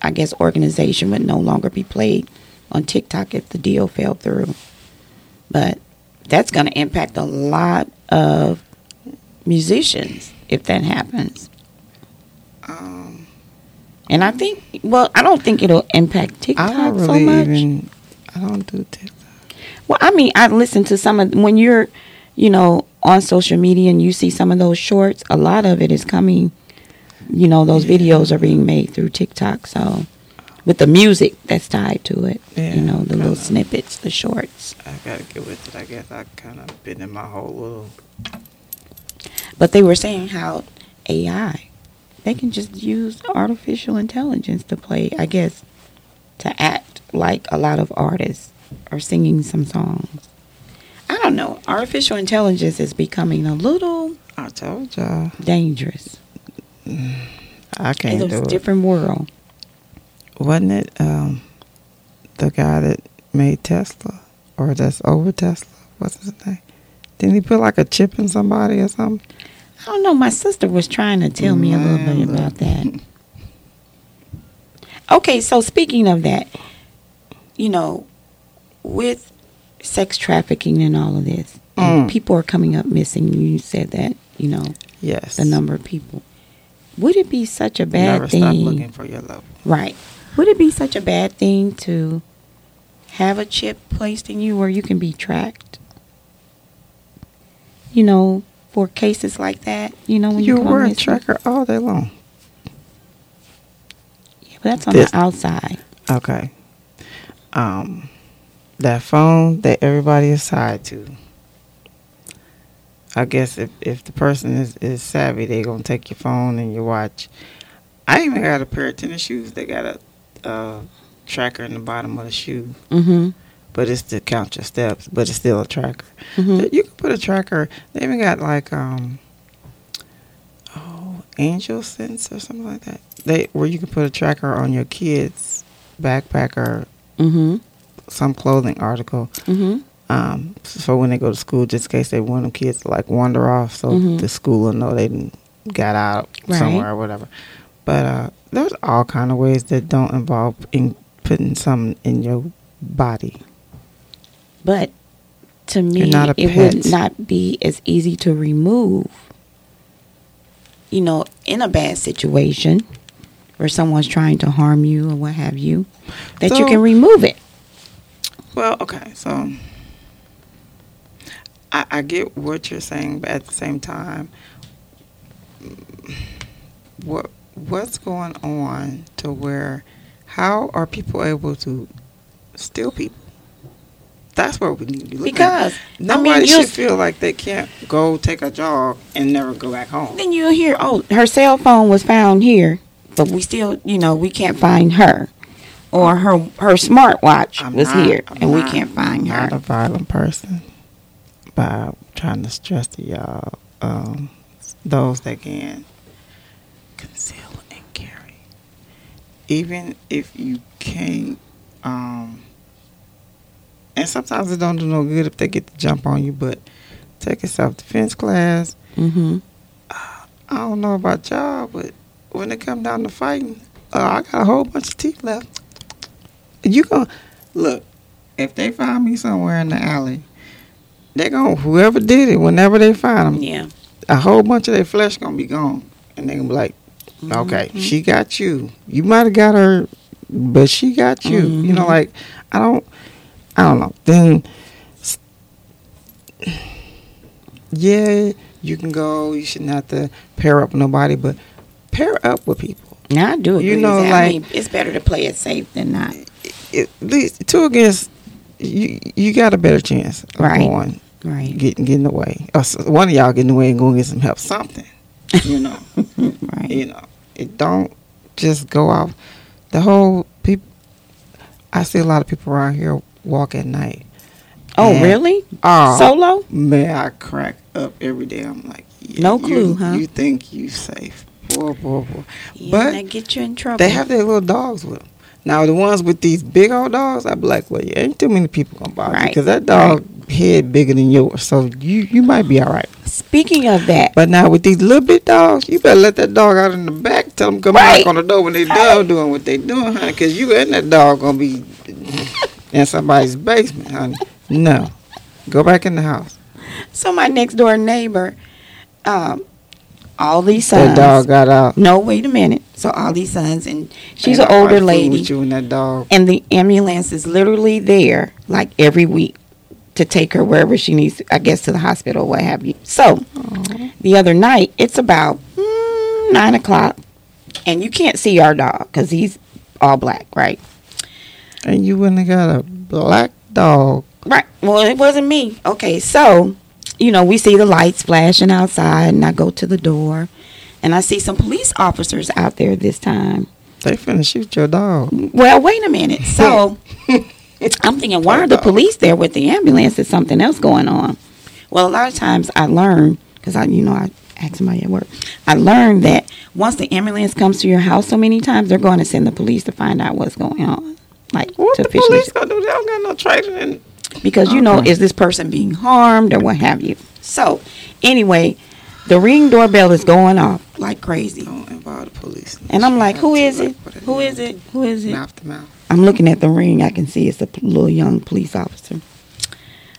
[SPEAKER 2] I guess organization would no longer be played on TikTok if the deal fell through. But that's going to impact a lot of musicians if that happens.
[SPEAKER 1] Um,
[SPEAKER 2] And I think, well, I don't think it'll impact TikTok
[SPEAKER 1] I don't
[SPEAKER 2] so much.
[SPEAKER 1] even. I don't do TikTok.
[SPEAKER 2] Well, I mean, I listen to some of when you're, you know, on social media and you see some of those shorts. A lot of it is coming. You know, those videos are being made through TikTok. So, with the music that's tied to it,
[SPEAKER 1] Yeah,
[SPEAKER 2] you know, the little
[SPEAKER 1] kinda.
[SPEAKER 2] snippets, the shorts.
[SPEAKER 1] I gotta get with it. I guess I kind of been in my whole little.
[SPEAKER 2] But they were saying how AI, they can just use artificial intelligence to play. I guess to act like a lot of artists are singing some songs. I don't know. Artificial intelligence is becoming a little
[SPEAKER 1] I told y'all,
[SPEAKER 2] dangerous.
[SPEAKER 1] I can't
[SPEAKER 2] It's
[SPEAKER 1] do
[SPEAKER 2] a
[SPEAKER 1] it.
[SPEAKER 2] different world.
[SPEAKER 1] Wasn't it um, the guy that made Tesla or that's over Tesla? What's his name? Didn't he put like a chip in somebody or something?
[SPEAKER 2] I don't know. My sister was trying to tell me a little bit about that. Okay, so speaking of that, you know, with sex trafficking and all of this, and
[SPEAKER 1] Mm.
[SPEAKER 2] people are coming up missing. You said that, you know,
[SPEAKER 1] Yes.
[SPEAKER 2] the number of people. Would it be such a bad thing?
[SPEAKER 1] Never
[SPEAKER 2] thing?
[SPEAKER 1] stop looking for your love.
[SPEAKER 2] Right. Would it be such a bad thing to have a chip placed in you where you can be tracked? You know, for cases like that, you know, when you,
[SPEAKER 1] You wear a tracker all day long.
[SPEAKER 2] Yeah, but that's on
[SPEAKER 1] This-
[SPEAKER 2] the outside.
[SPEAKER 1] Okay. Um, that phone that everybody is tied to. I guess if, if the person is, is savvy, they're gonna take your phone and your watch. I even got a pair of tennis shoes. They got a uh, tracker in the bottom of the shoe,
[SPEAKER 2] Mm-hmm.
[SPEAKER 1] But it's to count your steps. But it's still a tracker.
[SPEAKER 2] mm-hmm.
[SPEAKER 1] You can put a tracker. They even got like um, oh, AngelSense or something like that. They where you can put a tracker on your kids' backpack or
[SPEAKER 2] Mm-hmm.
[SPEAKER 1] some clothing article.
[SPEAKER 2] Mm-hmm.
[SPEAKER 1] Um, so when they go to school, just in case they want them kids to like wander off, so
[SPEAKER 2] Mhm.
[SPEAKER 1] the school will know they got out
[SPEAKER 2] Right.
[SPEAKER 1] somewhere or whatever. But uh, there's all kind of ways that don't involve in putting something in your body.
[SPEAKER 2] But to me,
[SPEAKER 1] not
[SPEAKER 2] it would not be as easy to remove. You know, in a bad situation where someone's trying to harm you or what have you, that you can remove it.
[SPEAKER 1] Well, okay, so I, I get what you're saying, but at the same time, what what's going on to where how are people able to steal people? That's where we need to look.
[SPEAKER 2] Because
[SPEAKER 1] at.
[SPEAKER 2] I
[SPEAKER 1] nobody
[SPEAKER 2] mean,
[SPEAKER 1] should feel like they can't go take a job and never go back home.
[SPEAKER 2] then you'll hear, oh, her cell phone was found here, but we still, you know, we can't find her. Or her her smartwatch
[SPEAKER 1] I'm
[SPEAKER 2] was
[SPEAKER 1] not-
[SPEAKER 2] here,
[SPEAKER 1] I'm
[SPEAKER 2] and we can't find
[SPEAKER 1] I'm not
[SPEAKER 2] her.
[SPEAKER 1] a violent person, but I'm trying to stress to y'all, um, those that can conceal and carry, even if you can't. Um, and sometimes it don't do no good if they get to jump on you, but take a self defense class.
[SPEAKER 2] Mm-hmm.
[SPEAKER 1] I don't know about y'all, but when it come down to fighting, uh, I got a whole bunch of teeth left. You gonna look if they find me somewhere in the alley, they gonna whoever did it. Whenever they find them,
[SPEAKER 2] Yeah.
[SPEAKER 1] a whole bunch of their flesh gonna be gone, and they gonna be like, "Okay,
[SPEAKER 2] Mhm.
[SPEAKER 1] she got you. You might have got her, but she got you." You know, like I don't, I don't know. Then, yeah, you can go. You shouldn't have to pair up with nobody, but pair up with people.
[SPEAKER 2] Now I do agree.
[SPEAKER 1] You know,
[SPEAKER 2] that. I
[SPEAKER 1] like-
[SPEAKER 2] mean, it's better to play it safe than not.
[SPEAKER 1] At least two against, you you got a better chance of
[SPEAKER 2] Right.
[SPEAKER 1] going
[SPEAKER 2] Right.
[SPEAKER 1] getting getting away. Or one of y'all getting away and going to get some help. Something, you know.
[SPEAKER 2] right.
[SPEAKER 1] you know, it don't just go off. The whole people. I see a lot of people around here walk at night.
[SPEAKER 2] Oh,
[SPEAKER 1] And-
[SPEAKER 2] really?
[SPEAKER 1] Oh,
[SPEAKER 2] Solo?
[SPEAKER 1] man, I crack up every day. I'm like, yeah,
[SPEAKER 2] No
[SPEAKER 1] you-
[SPEAKER 2] clue, huh?
[SPEAKER 1] You think you safe? Boy, boy, boy.
[SPEAKER 2] Yeah,
[SPEAKER 1] But
[SPEAKER 2] that get you in trouble.
[SPEAKER 1] They have their little dogs with them. Now the ones with these big old dogs, I'd be like, well, yeah, ain't too many people gonna bother
[SPEAKER 2] Right,
[SPEAKER 1] because that dog head bigger than yours, so you you might be all right.
[SPEAKER 2] Speaking of that,
[SPEAKER 1] But now with these little bit dogs, you better let that dog out in the back. Tell them come
[SPEAKER 2] Right.
[SPEAKER 1] knock on the door when they done doing what they doing, honey. Because you and that dog gonna be in somebody's basement, honey. No, go back in the house.
[SPEAKER 2] so my next door neighbor, um, all these
[SPEAKER 1] That
[SPEAKER 2] sons.
[SPEAKER 1] dog got out.
[SPEAKER 2] No, wait a minute. So all these sons, and she's
[SPEAKER 1] Ain't
[SPEAKER 2] an older lady,
[SPEAKER 1] With you and that dog.
[SPEAKER 2] and the ambulance is literally there like every week to take her wherever she needs. I guess to the hospital, what have you. So the other night, it's about mm, nine o'clock, and you can't see our dog because he's all black, right?
[SPEAKER 1] And you wouldn't have got a black dog.
[SPEAKER 2] Right. Well, it wasn't me. Okay, so you know we see the lights flashing outside, and I go to the door, and I see some police officers out there this time.
[SPEAKER 1] They finna shoot your dog.
[SPEAKER 2] Well, wait a minute. So I'm thinking, why are the police there with the ambulance? Is something else going on? Well, a lot of times I learn because I, you know, I ask somebody at work. I learned that once the ambulance comes to your house so many times, they're going to send the police to find out what's going on. Like
[SPEAKER 1] What
[SPEAKER 2] to
[SPEAKER 1] the
[SPEAKER 2] officially,
[SPEAKER 1] police gonna do? They don't got no training in
[SPEAKER 2] because you know,
[SPEAKER 1] Uh-uh.
[SPEAKER 2] is this person being harmed or what have you? So, anyway, the ring doorbell is going off like crazy.
[SPEAKER 1] Don't involve the police.
[SPEAKER 2] And I'm like, who
[SPEAKER 1] Too
[SPEAKER 2] is
[SPEAKER 1] late
[SPEAKER 2] it? Who is it? Who is it?
[SPEAKER 1] Mouth to mouth.
[SPEAKER 2] I'm looking at the ring. I can see it's a p- little young police officer.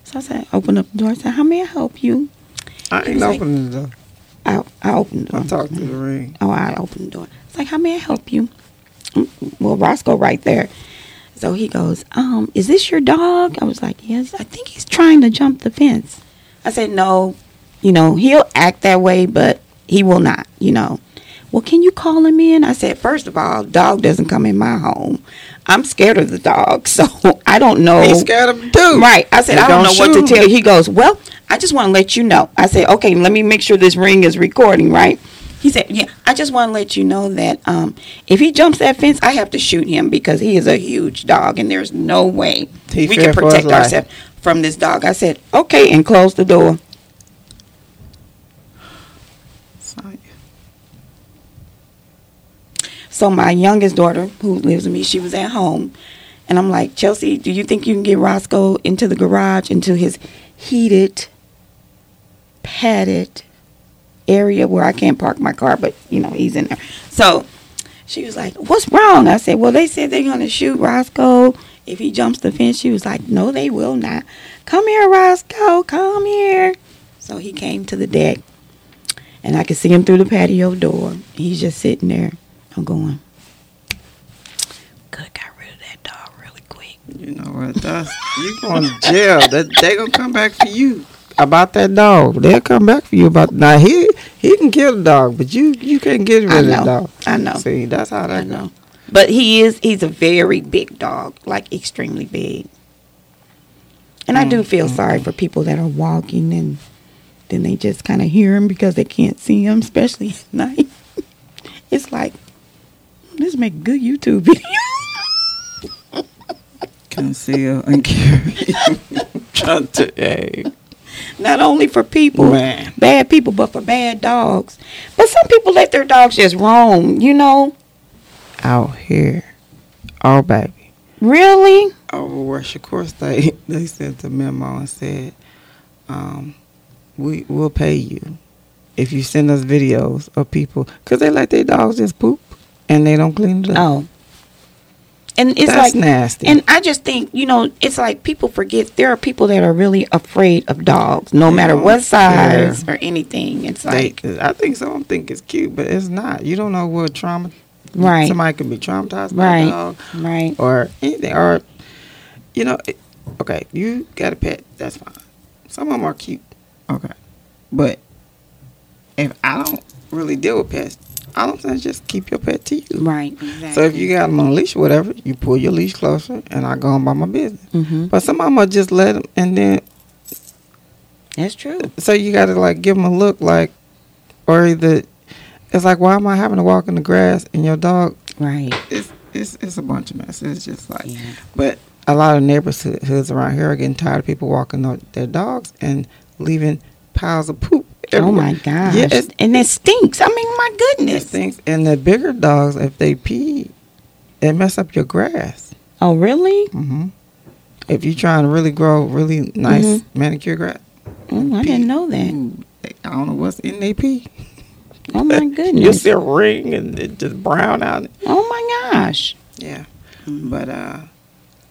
[SPEAKER 2] So I said, open up the door. I said, how may I help you?
[SPEAKER 1] I
[SPEAKER 2] He
[SPEAKER 1] ain't
[SPEAKER 2] was like-
[SPEAKER 1] opening the door.
[SPEAKER 2] I, I opened the door.
[SPEAKER 1] I talked to the ring.
[SPEAKER 2] Oh, I opened the door. It's like, how may I help you? Well, Roscoe right there. So he goes, um, is this your dog? I was like, yes. I think he's trying to jump the fence. I said, no. You know, he'll act that way, but he will not, you know. Well, can you call him in? I said, first of all, dog doesn't come in my home. I'm scared of the dog, so I don't know.
[SPEAKER 1] He's scared of him too.
[SPEAKER 2] Right. I said, I don't know
[SPEAKER 1] don't
[SPEAKER 2] what to tell you. He goes, Well, I just want to let you know. I said, Okay, let me make sure this ring is recording, right? He said, Yeah, I just want to let you know that um, if he jumps that fence, I have to shoot him because he is a huge dog and there's no way
[SPEAKER 1] He
[SPEAKER 2] we can protect ourselves from this dog. I said, Okay, and close the door.
[SPEAKER 1] Sorry.
[SPEAKER 2] So my youngest daughter, who lives with me, she was at home, and I'm like, Chelsea, do you think you can get Roscoe into the garage, into his heated, padded area where I can't park my car, but you know he's in there. So she was like, "What's wrong?" I said, "Well, they said they're gonna shoot Roscoe if he jumps the fence." She was like, "No, they will not. Come here, Roscoe. Come here." So he came to the deck, and I could see him through the patio door. He's just sitting there. I'm going. Rid of that dog really quick.
[SPEAKER 1] You know what? That's you going to jail. That they gonna come back for you about that dog. They'll come back for you about now. He he can kill the dog, but you you can't get rid
[SPEAKER 2] I
[SPEAKER 1] of the
[SPEAKER 2] know.
[SPEAKER 1] dog.
[SPEAKER 2] I know.
[SPEAKER 1] See, that's how
[SPEAKER 2] I know.
[SPEAKER 1] goes.
[SPEAKER 2] But he is he's a very big dog, like extremely big. And I do mm, feel mm, sorry mm. for people that are walking and then they just kind of hear him because they can't see him, especially at night. It's like this make a good YouTube video.
[SPEAKER 1] Conceal and carry. Trying to, hey,
[SPEAKER 2] Not only for people,
[SPEAKER 1] Man.
[SPEAKER 2] bad people, but for bad dogs. But some people let their dogs just roam, you know?
[SPEAKER 1] out here, oh baby,
[SPEAKER 2] Really?
[SPEAKER 1] over where Shakur State, they they sent a memo and said, um, we will pay you if you send us videos of people because they let their dogs just poop and they don't clean it up.
[SPEAKER 2] Oh. And it's
[SPEAKER 1] That's
[SPEAKER 2] like
[SPEAKER 1] nasty.
[SPEAKER 2] And I just think, you know, it's like people forget there are people that are really afraid of dogs, no matter
[SPEAKER 1] oh,
[SPEAKER 2] what size or anything. It's
[SPEAKER 1] They,
[SPEAKER 2] like,
[SPEAKER 1] I think some think it's cute, but it's not. You don't know what trauma.
[SPEAKER 2] Right.
[SPEAKER 1] Somebody could be traumatized by
[SPEAKER 2] Right.
[SPEAKER 1] a dog
[SPEAKER 2] right?
[SPEAKER 1] or anything, or you know, it, okay, you got a pet. That's fine. Some of them are cute. Okay, but if I don't really deal with pets, I don't think just keep your pet to you.
[SPEAKER 2] Right. Exactly.
[SPEAKER 1] So if you got them on a leash or whatever, you pull your leash closer, and I go on by my business.
[SPEAKER 2] hmm
[SPEAKER 1] But some of them are just let them, and then
[SPEAKER 2] That's true.
[SPEAKER 1] so you got to like give them a look like, or either it's like, why am I having to walk in the grass and your dog?
[SPEAKER 2] Right.
[SPEAKER 1] It's it's it's a bunch of mess. It's just like,
[SPEAKER 2] Yeah.
[SPEAKER 1] but a lot of neighborhoods around here are getting tired of people walking their dogs and leaving piles of poop.
[SPEAKER 2] Oh my gosh.
[SPEAKER 1] Yeah,
[SPEAKER 2] and it stinks. I mean, my
[SPEAKER 1] it
[SPEAKER 2] goodness.
[SPEAKER 1] stinks. And the bigger dogs, if they pee, it mess up your grass.
[SPEAKER 2] Oh, really?
[SPEAKER 1] Mm-hmm. If you're trying to really grow really nice
[SPEAKER 2] Mhm.
[SPEAKER 1] manicure grass,
[SPEAKER 2] Oh, I didn't know that.
[SPEAKER 1] ooh, I don't know what's in they pee.
[SPEAKER 2] Oh my goodness!
[SPEAKER 1] you see a ring and it just brown out.
[SPEAKER 2] Oh my gosh.
[SPEAKER 1] Yeah, but uh,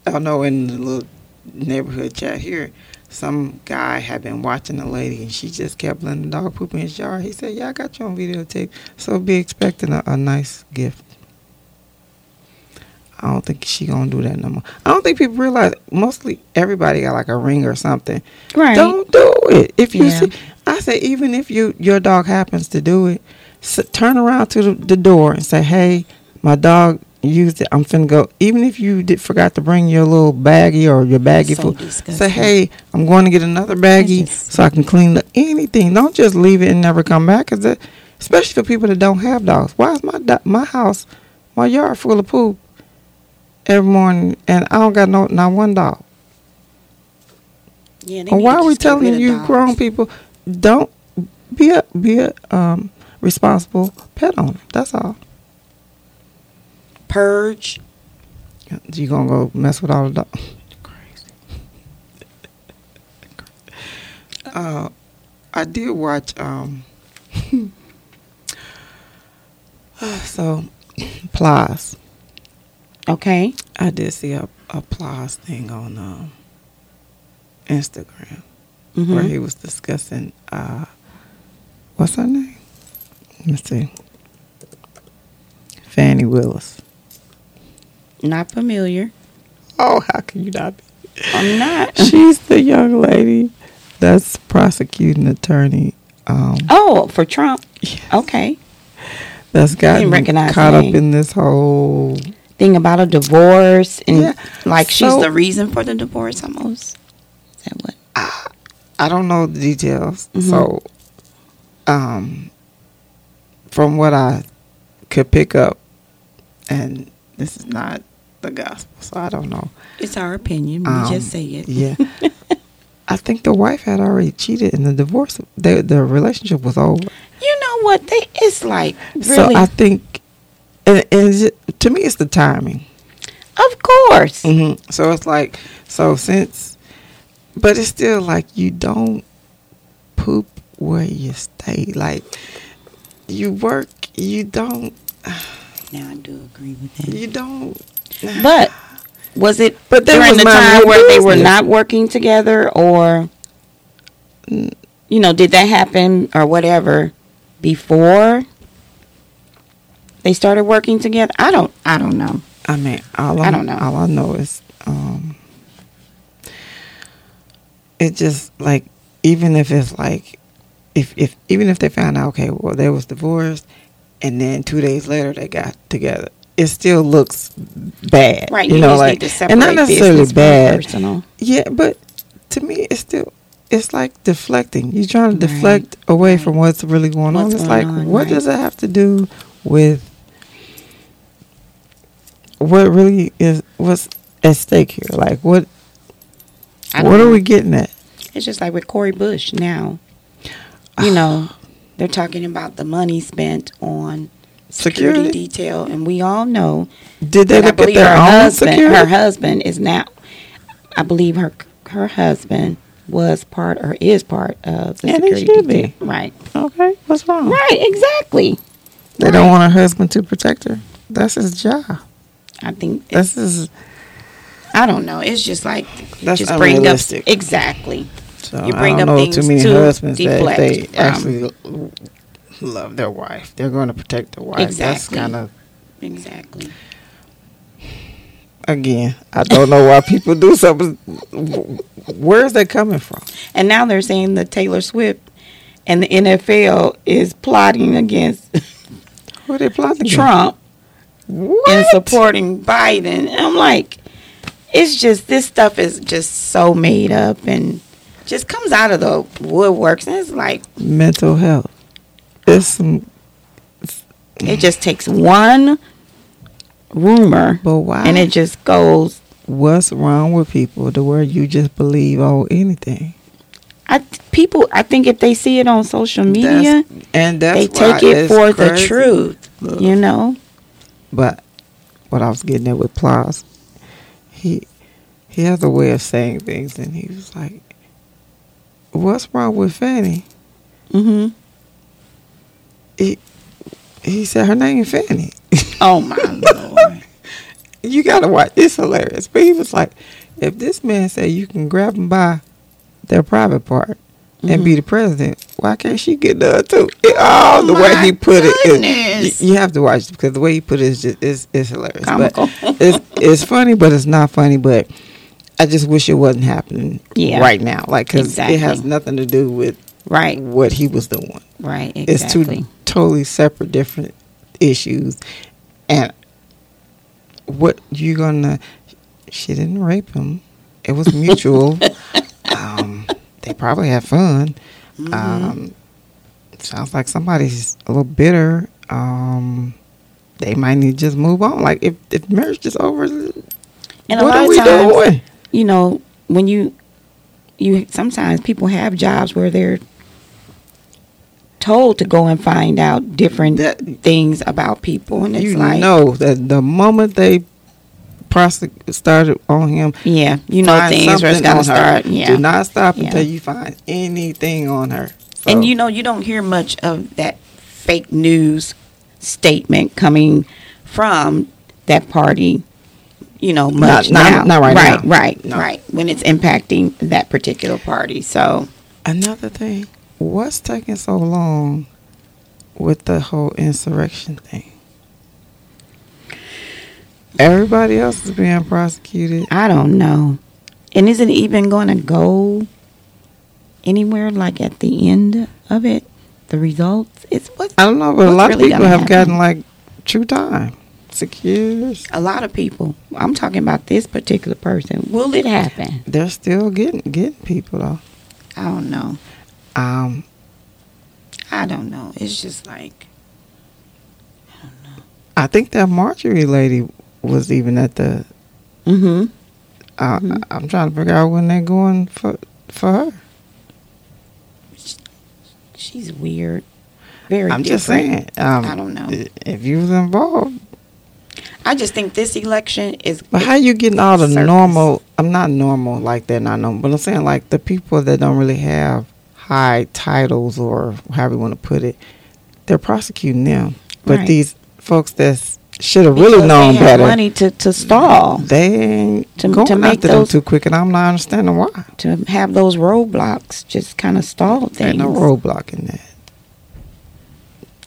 [SPEAKER 1] I know in the little neighborhood chat here, some guy had been watching a lady and she just kept letting the dog poop in his yard. He said, "Yeah, I got you on videotape, so be expecting a, a nice gift." I don't think she gonna do that no more. I don't think people realize mostly everybody got like a ring or something.
[SPEAKER 2] Right.
[SPEAKER 1] Don't do it. If you
[SPEAKER 2] Yeah.
[SPEAKER 1] see, I say even if you your dog happens to do it, s turn around to the, the door and say, "Hey, my dog used it. I'm finna go." Even if you did forgot to bring your little baggie or your baggie
[SPEAKER 2] So
[SPEAKER 1] full,
[SPEAKER 2] disgusting.
[SPEAKER 1] say, "Hey, I'm going to get another baggie
[SPEAKER 2] just-
[SPEAKER 1] so I can clean the anything." Don't just leave it and never come back, cause that, especially for people that don't have dogs. Why is my do- my house, my yard full of poop every morning, and I don't got no not one dog?
[SPEAKER 2] Yeah,
[SPEAKER 1] Or why are we
[SPEAKER 2] just get rid
[SPEAKER 1] telling you
[SPEAKER 2] dogs.
[SPEAKER 1] grown people don't be a be a um, responsible pet owner? That's all.
[SPEAKER 2] Purge.
[SPEAKER 1] You gonna go mess with all the dogs? Crazy. uh, I did watch. Um, so, Plies.
[SPEAKER 2] Okay.
[SPEAKER 1] I did see a, a Plies thing on um, Instagram
[SPEAKER 2] Mm-hmm.
[SPEAKER 1] where he was discussing. Uh, what's her name? Let me see. Fani Willis.
[SPEAKER 2] Not familiar.
[SPEAKER 1] Oh, how can you not be?
[SPEAKER 2] I'm not.
[SPEAKER 1] She's the young lady that's prosecuting attorney. Um,
[SPEAKER 2] Oh, for Trump.
[SPEAKER 1] yes,
[SPEAKER 2] Okay.
[SPEAKER 1] that's gotten caught up in this whole.
[SPEAKER 2] Thing about a divorce and
[SPEAKER 1] Yeah.
[SPEAKER 2] like she's the reason for the divorce almost. Is that what?
[SPEAKER 1] I don't know the details,
[SPEAKER 2] Mhm.
[SPEAKER 1] so um, from what I could pick up, and this is not the gospel, so I don't know.
[SPEAKER 2] It's our opinion. We
[SPEAKER 1] Um,
[SPEAKER 2] just say it.
[SPEAKER 1] Yeah. I think the wife had already cheated and the divorce, the, the relationship was over.
[SPEAKER 2] You know what? They it's like really
[SPEAKER 1] So I think, and, and to me, it's the timing.
[SPEAKER 2] Of course.
[SPEAKER 1] hmm So it's like, so since, but it's still like you don't poop where you stay. Like you work, you don't,
[SPEAKER 2] Now I do agree with that.
[SPEAKER 1] you don't.
[SPEAKER 2] But was it
[SPEAKER 1] But
[SPEAKER 2] during
[SPEAKER 1] was
[SPEAKER 2] the time where they were not working together or you know, did that happen or whatever before they started working together? I don't I don't know.
[SPEAKER 1] I mean, all
[SPEAKER 2] I
[SPEAKER 1] I
[SPEAKER 2] don't know.
[SPEAKER 1] All I know is, um, it just like even if it's like, if if even if they found out, okay, well they was divorced, and then two days later they got together, it still looks bad,
[SPEAKER 2] Right.
[SPEAKER 1] You,
[SPEAKER 2] You,
[SPEAKER 1] know, like
[SPEAKER 2] need to separate
[SPEAKER 1] and not necessarily bad.
[SPEAKER 2] personal.
[SPEAKER 1] Yeah, but to me, it's still. It's like deflecting. You're trying to
[SPEAKER 2] Right.
[SPEAKER 1] deflect away
[SPEAKER 2] Right.
[SPEAKER 1] from what's really going on. It's
[SPEAKER 2] going
[SPEAKER 1] like,
[SPEAKER 2] on,
[SPEAKER 1] what
[SPEAKER 2] right.
[SPEAKER 1] does it have to do with what really is what's at stake here? Like, what what are we getting at?
[SPEAKER 2] It's just like with Cori Bush now. You know, they're talking about the money spent on security,
[SPEAKER 1] Security?
[SPEAKER 2] detail, and we all know
[SPEAKER 1] Did they look at their
[SPEAKER 2] her
[SPEAKER 1] own
[SPEAKER 2] husband.
[SPEAKER 1] security?
[SPEAKER 2] Her husband is now. I believe her her husband was part or is part of the
[SPEAKER 1] And
[SPEAKER 2] security
[SPEAKER 1] should be.
[SPEAKER 2] detail. Right.
[SPEAKER 1] okay, what's wrong?
[SPEAKER 2] Right. Exactly.
[SPEAKER 1] They don't want her husband to protect her. That's his job.
[SPEAKER 2] I think
[SPEAKER 1] this is.
[SPEAKER 2] I don't know. It's just like
[SPEAKER 1] That's
[SPEAKER 2] just bring up exactly.
[SPEAKER 1] So
[SPEAKER 2] You
[SPEAKER 1] I
[SPEAKER 2] bring
[SPEAKER 1] don't
[SPEAKER 2] up
[SPEAKER 1] know
[SPEAKER 2] things
[SPEAKER 1] too many
[SPEAKER 2] to
[SPEAKER 1] husbands that
[SPEAKER 2] deflect
[SPEAKER 1] they
[SPEAKER 2] from- um,
[SPEAKER 1] actually love their wife. They're going to protect their wife. That's kind of
[SPEAKER 2] Exactly.
[SPEAKER 1] again. I don't know why people do something. Where is that coming from?
[SPEAKER 2] And now they're saying that Taylor Swift and the NFL is plotting against
[SPEAKER 1] Who they plotting?
[SPEAKER 2] Trump
[SPEAKER 1] What?
[SPEAKER 2] and supporting Biden. And I'm like, it's just this stuff is just so made up and just comes out of the woodworks. And it's like
[SPEAKER 1] mental health. It's some,
[SPEAKER 2] it just takes one rumor
[SPEAKER 1] but why?
[SPEAKER 2] and it just goes.
[SPEAKER 1] what's wrong with people The word you just believe oh anything?
[SPEAKER 2] I people. I think if they see it on social media,
[SPEAKER 1] That's- and
[SPEAKER 2] they take it for the truth.
[SPEAKER 1] Look.
[SPEAKER 2] You know.
[SPEAKER 1] But what I was getting at with Plies, he he has a way of saying things, and he was like, "What's wrong with Fanny?"
[SPEAKER 2] Mm-hmm.
[SPEAKER 1] He he said her name is Fanny.
[SPEAKER 2] Oh my lord.
[SPEAKER 1] you gotta watch. It's hilarious. But he was like, if this man said you can grab them by their private part and be the president, why can't she get done too? It, oh, the way he put it,
[SPEAKER 2] goodness.
[SPEAKER 1] is, you, you have to watch it because the way he put it is just is is hilarious.
[SPEAKER 2] Comical.
[SPEAKER 1] But it's it's funny, but it's not funny. But I just wish it wasn't happening
[SPEAKER 2] Yeah.
[SPEAKER 1] right now, like because it has nothing to do with
[SPEAKER 2] Right.
[SPEAKER 1] what he was doing.
[SPEAKER 2] Right.
[SPEAKER 1] It's two totally separate, different issues, and what you're gonna? She didn't rape him. It was mutual. um, they probably had fun.
[SPEAKER 2] Mm-hmm.
[SPEAKER 1] Um, sounds like somebody's a little bitter. Um, they might need to just move on. Like if if marriage is over,
[SPEAKER 2] And a
[SPEAKER 1] what are
[SPEAKER 2] of
[SPEAKER 1] we
[SPEAKER 2] times,
[SPEAKER 1] doing?
[SPEAKER 2] You know, when you you sometimes people have jobs where they're told to go and find out different
[SPEAKER 1] That-
[SPEAKER 2] things about people, and it's
[SPEAKER 1] You
[SPEAKER 2] like,
[SPEAKER 1] know that the moment they prosec- started on him,
[SPEAKER 2] yeah, you know, things
[SPEAKER 1] are
[SPEAKER 2] gonna
[SPEAKER 1] on her.
[SPEAKER 2] start. Yeah,
[SPEAKER 1] Do not stop
[SPEAKER 2] Yeah.
[SPEAKER 1] until you find anything on her. So
[SPEAKER 2] and you know, you don't hear much of that fake news statement coming from that party. You know, much
[SPEAKER 1] not-
[SPEAKER 2] now.
[SPEAKER 1] not right
[SPEAKER 2] right,
[SPEAKER 1] now.
[SPEAKER 2] right,
[SPEAKER 1] No.
[SPEAKER 2] right. When it's impacting that particular party, so
[SPEAKER 1] Another thing, what's taking so long with the whole insurrection thing? Everybody else is being prosecuted.
[SPEAKER 2] I don't know. And is it even going to go anywhere? Like at the end of it, the results? It's what
[SPEAKER 1] I don't know, but a lot
[SPEAKER 2] really
[SPEAKER 1] of people have
[SPEAKER 2] happen?
[SPEAKER 1] gotten like true time, six
[SPEAKER 2] a lot of people. I'm talking about this particular person. Will it happen?
[SPEAKER 1] They're still getting getting people though.
[SPEAKER 2] I don't know.
[SPEAKER 1] Um,
[SPEAKER 2] I don't know. It's just like
[SPEAKER 1] I don't know. I think that Marjorie lady was even at the.
[SPEAKER 2] mm-hmm.
[SPEAKER 1] Uh,
[SPEAKER 2] Mhm.
[SPEAKER 1] I'm trying to figure out when they're going for for her.
[SPEAKER 2] She's weird. Very
[SPEAKER 1] I'm just saying. Um,
[SPEAKER 2] I don't know.
[SPEAKER 1] If you was involved,
[SPEAKER 2] I just think this election is
[SPEAKER 1] but how you getting all the
[SPEAKER 2] Surface.
[SPEAKER 1] normal? I'm not normal like that, not normal, but I'm saying like the people that don't really have high titles or however you want to put it, they're prosecuting them. But
[SPEAKER 2] Right.
[SPEAKER 1] these folks that should have really known
[SPEAKER 2] they
[SPEAKER 1] better,
[SPEAKER 2] money to, to stall,
[SPEAKER 1] they ain't
[SPEAKER 2] To- to
[SPEAKER 1] going
[SPEAKER 2] make
[SPEAKER 1] after them
[SPEAKER 2] those-
[SPEAKER 1] too quick, and I'm not understanding why.
[SPEAKER 2] to have those roadblocks just kind of stall things.
[SPEAKER 1] Ain't no roadblock in that.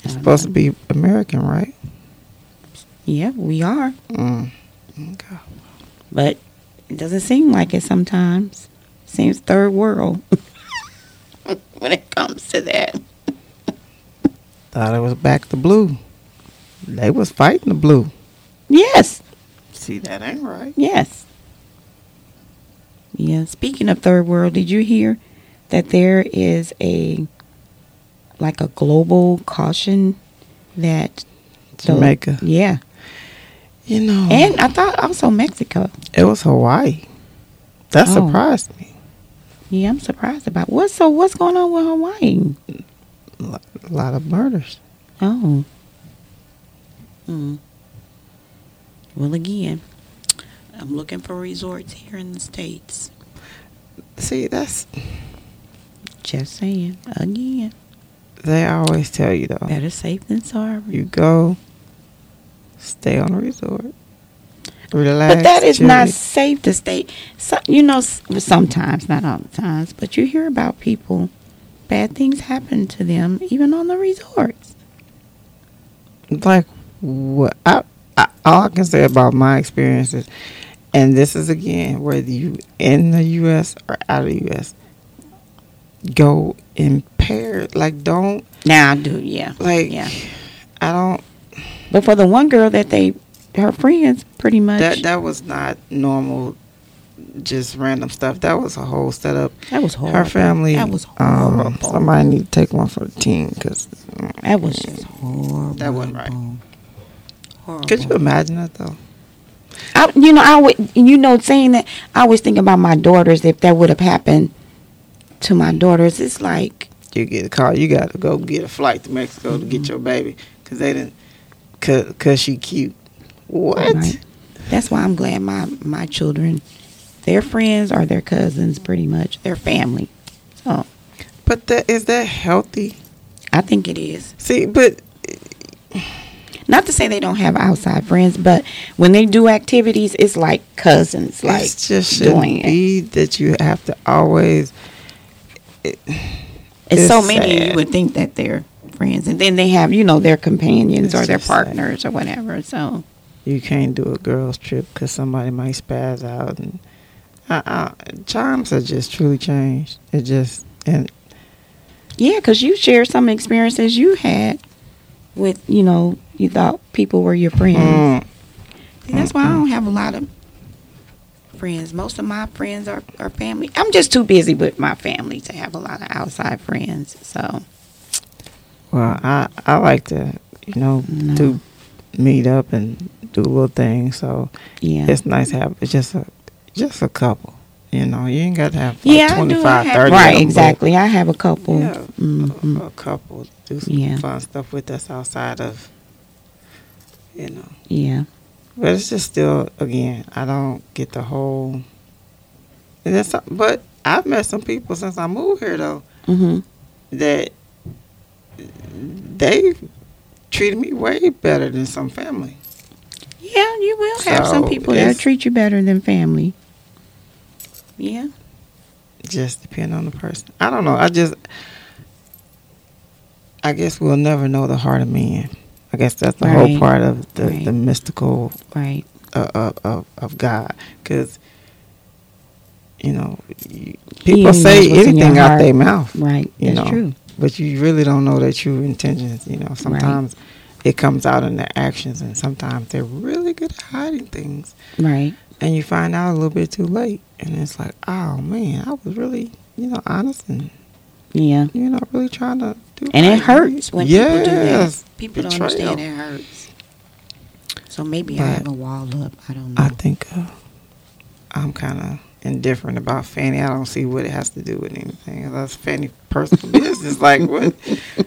[SPEAKER 1] It's supposed to be American, right?
[SPEAKER 2] Yeah, we are,
[SPEAKER 1] Mm. Okay.
[SPEAKER 2] but it doesn't seem like it sometimes. Seems third world when it comes to that.
[SPEAKER 1] Thought it was back to blue. They was fighting the blue.
[SPEAKER 2] Yes,
[SPEAKER 1] See, that ain't right.
[SPEAKER 2] yes. Yeah. Speaking of third world, did you hear that there is a like a global caution that the-
[SPEAKER 1] Jamaica.
[SPEAKER 2] yeah,
[SPEAKER 1] You know,
[SPEAKER 2] and I thought also Mexico.
[SPEAKER 1] it was Hawaii. That
[SPEAKER 2] Oh.
[SPEAKER 1] surprised me.
[SPEAKER 2] Yeah, I'm surprised about what. So what's going on with Hawaii?
[SPEAKER 1] A lot of murders.
[SPEAKER 2] Oh. Hmm. Well, again, I'm looking for resorts here in the states.
[SPEAKER 1] See, that's
[SPEAKER 2] Just saying. Again,
[SPEAKER 1] they always tell you though.
[SPEAKER 2] better safe than sorry.
[SPEAKER 1] You go, stay on a resort, relax.
[SPEAKER 2] but that is not safe to stay. So, you know, sometimes, not all the times, but you hear about people, bad things happen to them, even on the resorts.
[SPEAKER 1] like what I, I all I can say about my experiences, and this is again whether you in the U.S. or out of the U.S. Go impaired. Like don't
[SPEAKER 2] Now I do, yeah.
[SPEAKER 1] like.
[SPEAKER 2] Yeah.
[SPEAKER 1] I don't.
[SPEAKER 2] But for the one girl that they, her friends pretty much,
[SPEAKER 1] That
[SPEAKER 2] that,
[SPEAKER 1] was not normal. Just random stuff. That was a whole setup.
[SPEAKER 2] That was horrible.
[SPEAKER 1] Her family.
[SPEAKER 2] That was
[SPEAKER 1] um,
[SPEAKER 2] horrible.
[SPEAKER 1] somebody need to take one for the team because.
[SPEAKER 2] That was just horrible.
[SPEAKER 1] That wasn't right.
[SPEAKER 2] Horrible.
[SPEAKER 1] Could you imagine that though?
[SPEAKER 2] I, you know, I would, you know, saying that, I always think about my daughters. If that would have happened to my daughters, it's like,
[SPEAKER 1] you get a car, you got to go get a flight to Mexico to get your baby because they didn't, cause, cause she cute. What?
[SPEAKER 2] Right. that's why I'm glad my my children, their friends are their cousins, pretty much their family. So
[SPEAKER 1] But that is that healthy?
[SPEAKER 2] I think it is.
[SPEAKER 1] See, but
[SPEAKER 2] Not to say they don't have outside friends, but when they do activities, it's like cousins, like
[SPEAKER 1] it just
[SPEAKER 2] doing it.
[SPEAKER 1] be that you have to always.
[SPEAKER 2] It's,
[SPEAKER 1] It's
[SPEAKER 2] so many you would think that they're friends, and then they have you know their companions or their
[SPEAKER 1] sad.
[SPEAKER 2] partners or whatever. So
[SPEAKER 1] You can't do a girls trip because somebody might spaz out and. Uh, uh, charms have just truly changed. It just and
[SPEAKER 2] yeah, because you shared some experiences you had with you know you thought people were your friends.
[SPEAKER 1] mm,
[SPEAKER 2] And that's why I don't have a lot of friends. Most of my friends are, are family. I'm just too busy with my family to have a lot of outside friends. So
[SPEAKER 1] well, I I like to you know
[SPEAKER 2] No.
[SPEAKER 1] do meet up and do little things. So
[SPEAKER 2] yeah,
[SPEAKER 1] it's nice to have just a just a couple. You know, you ain't got to have like
[SPEAKER 2] yeah, I
[SPEAKER 1] 25,
[SPEAKER 2] do. I have,
[SPEAKER 1] 30 of
[SPEAKER 2] right, exactly. I have a couple.
[SPEAKER 1] Yeah,
[SPEAKER 2] Mhm.
[SPEAKER 1] a, a couple do some
[SPEAKER 2] Yeah.
[SPEAKER 1] fun stuff with us outside of, you know.
[SPEAKER 2] Yeah,
[SPEAKER 1] But it's just still, again, I don't get the whole. And that's, but I've met some people since I moved here though
[SPEAKER 2] hmm
[SPEAKER 1] that they treated me way better than some family.
[SPEAKER 2] Yeah, you will have some people that treat you better than family. Yeah.
[SPEAKER 1] Just depend on the person. I don't know. I just, I guess we'll never know the heart of man. I guess that's the whole part of the,
[SPEAKER 2] Right.
[SPEAKER 1] the mystical
[SPEAKER 2] Right.
[SPEAKER 1] uh, of, of, of God. Because, you know, people say
[SPEAKER 2] what's in your
[SPEAKER 1] anything out their mouth.
[SPEAKER 2] Right.
[SPEAKER 1] You
[SPEAKER 2] That's
[SPEAKER 1] know,
[SPEAKER 2] true.
[SPEAKER 1] But you really don't know their true intentions. You know, sometimes it comes out in their actions, and sometimes they're really good at hiding things.
[SPEAKER 2] Right.
[SPEAKER 1] And you find out a little bit too late, and it's like, oh man, I was really, you know, honest and
[SPEAKER 2] Yeah.
[SPEAKER 1] you know, really trying to do.
[SPEAKER 2] And it hurts when people do that.
[SPEAKER 1] Yes,
[SPEAKER 2] People don't understand it hurts. So maybe I
[SPEAKER 1] But
[SPEAKER 2] have a wall up. I don't know.
[SPEAKER 1] I think uh, I'm kind of indifferent about Fanny. I don't see what it has to do with anything. That's Fanny personal business. Like what?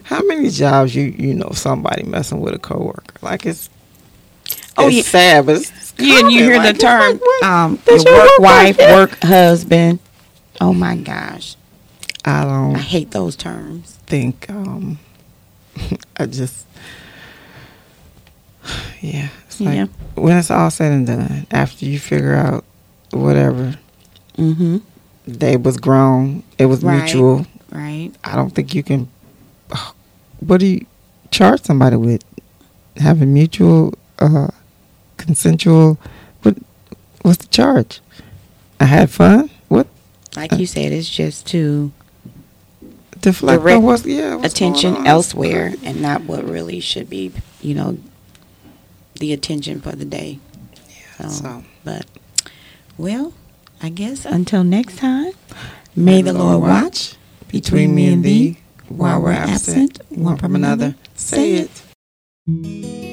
[SPEAKER 1] How many jobs you you know somebody messing with a coworker? Like it's.
[SPEAKER 2] Oh,
[SPEAKER 1] it's
[SPEAKER 2] yeah.
[SPEAKER 1] sad, but
[SPEAKER 2] Yeah, and you hear
[SPEAKER 1] Like,
[SPEAKER 2] the term,
[SPEAKER 1] like,
[SPEAKER 2] um, your work wife,
[SPEAKER 1] wife, yeah.
[SPEAKER 2] work husband. Oh my gosh,
[SPEAKER 1] I don't
[SPEAKER 2] I hate those terms.
[SPEAKER 1] think. um I just. Yeah, it's like
[SPEAKER 2] Yeah.
[SPEAKER 1] when it's all said and done, after you figure out whatever
[SPEAKER 2] Mm-hmm.
[SPEAKER 1] they was grown, it was
[SPEAKER 2] Right.
[SPEAKER 1] mutual.
[SPEAKER 2] Right.
[SPEAKER 1] I don't think you can. What do you charge somebody with? Having mutual, uh, consensual. What? What's the charge? I had fun. What?
[SPEAKER 2] Like you said, it's just to
[SPEAKER 1] Deflect
[SPEAKER 2] Direct
[SPEAKER 1] what's yeah. What's
[SPEAKER 2] attention
[SPEAKER 1] on?
[SPEAKER 2] elsewhere and not what really should be, you know, the attention for the day. So,
[SPEAKER 1] So
[SPEAKER 2] but well, I guess until next time, may the Lord watch between me and thee while we're absent one from another.
[SPEAKER 1] Say it.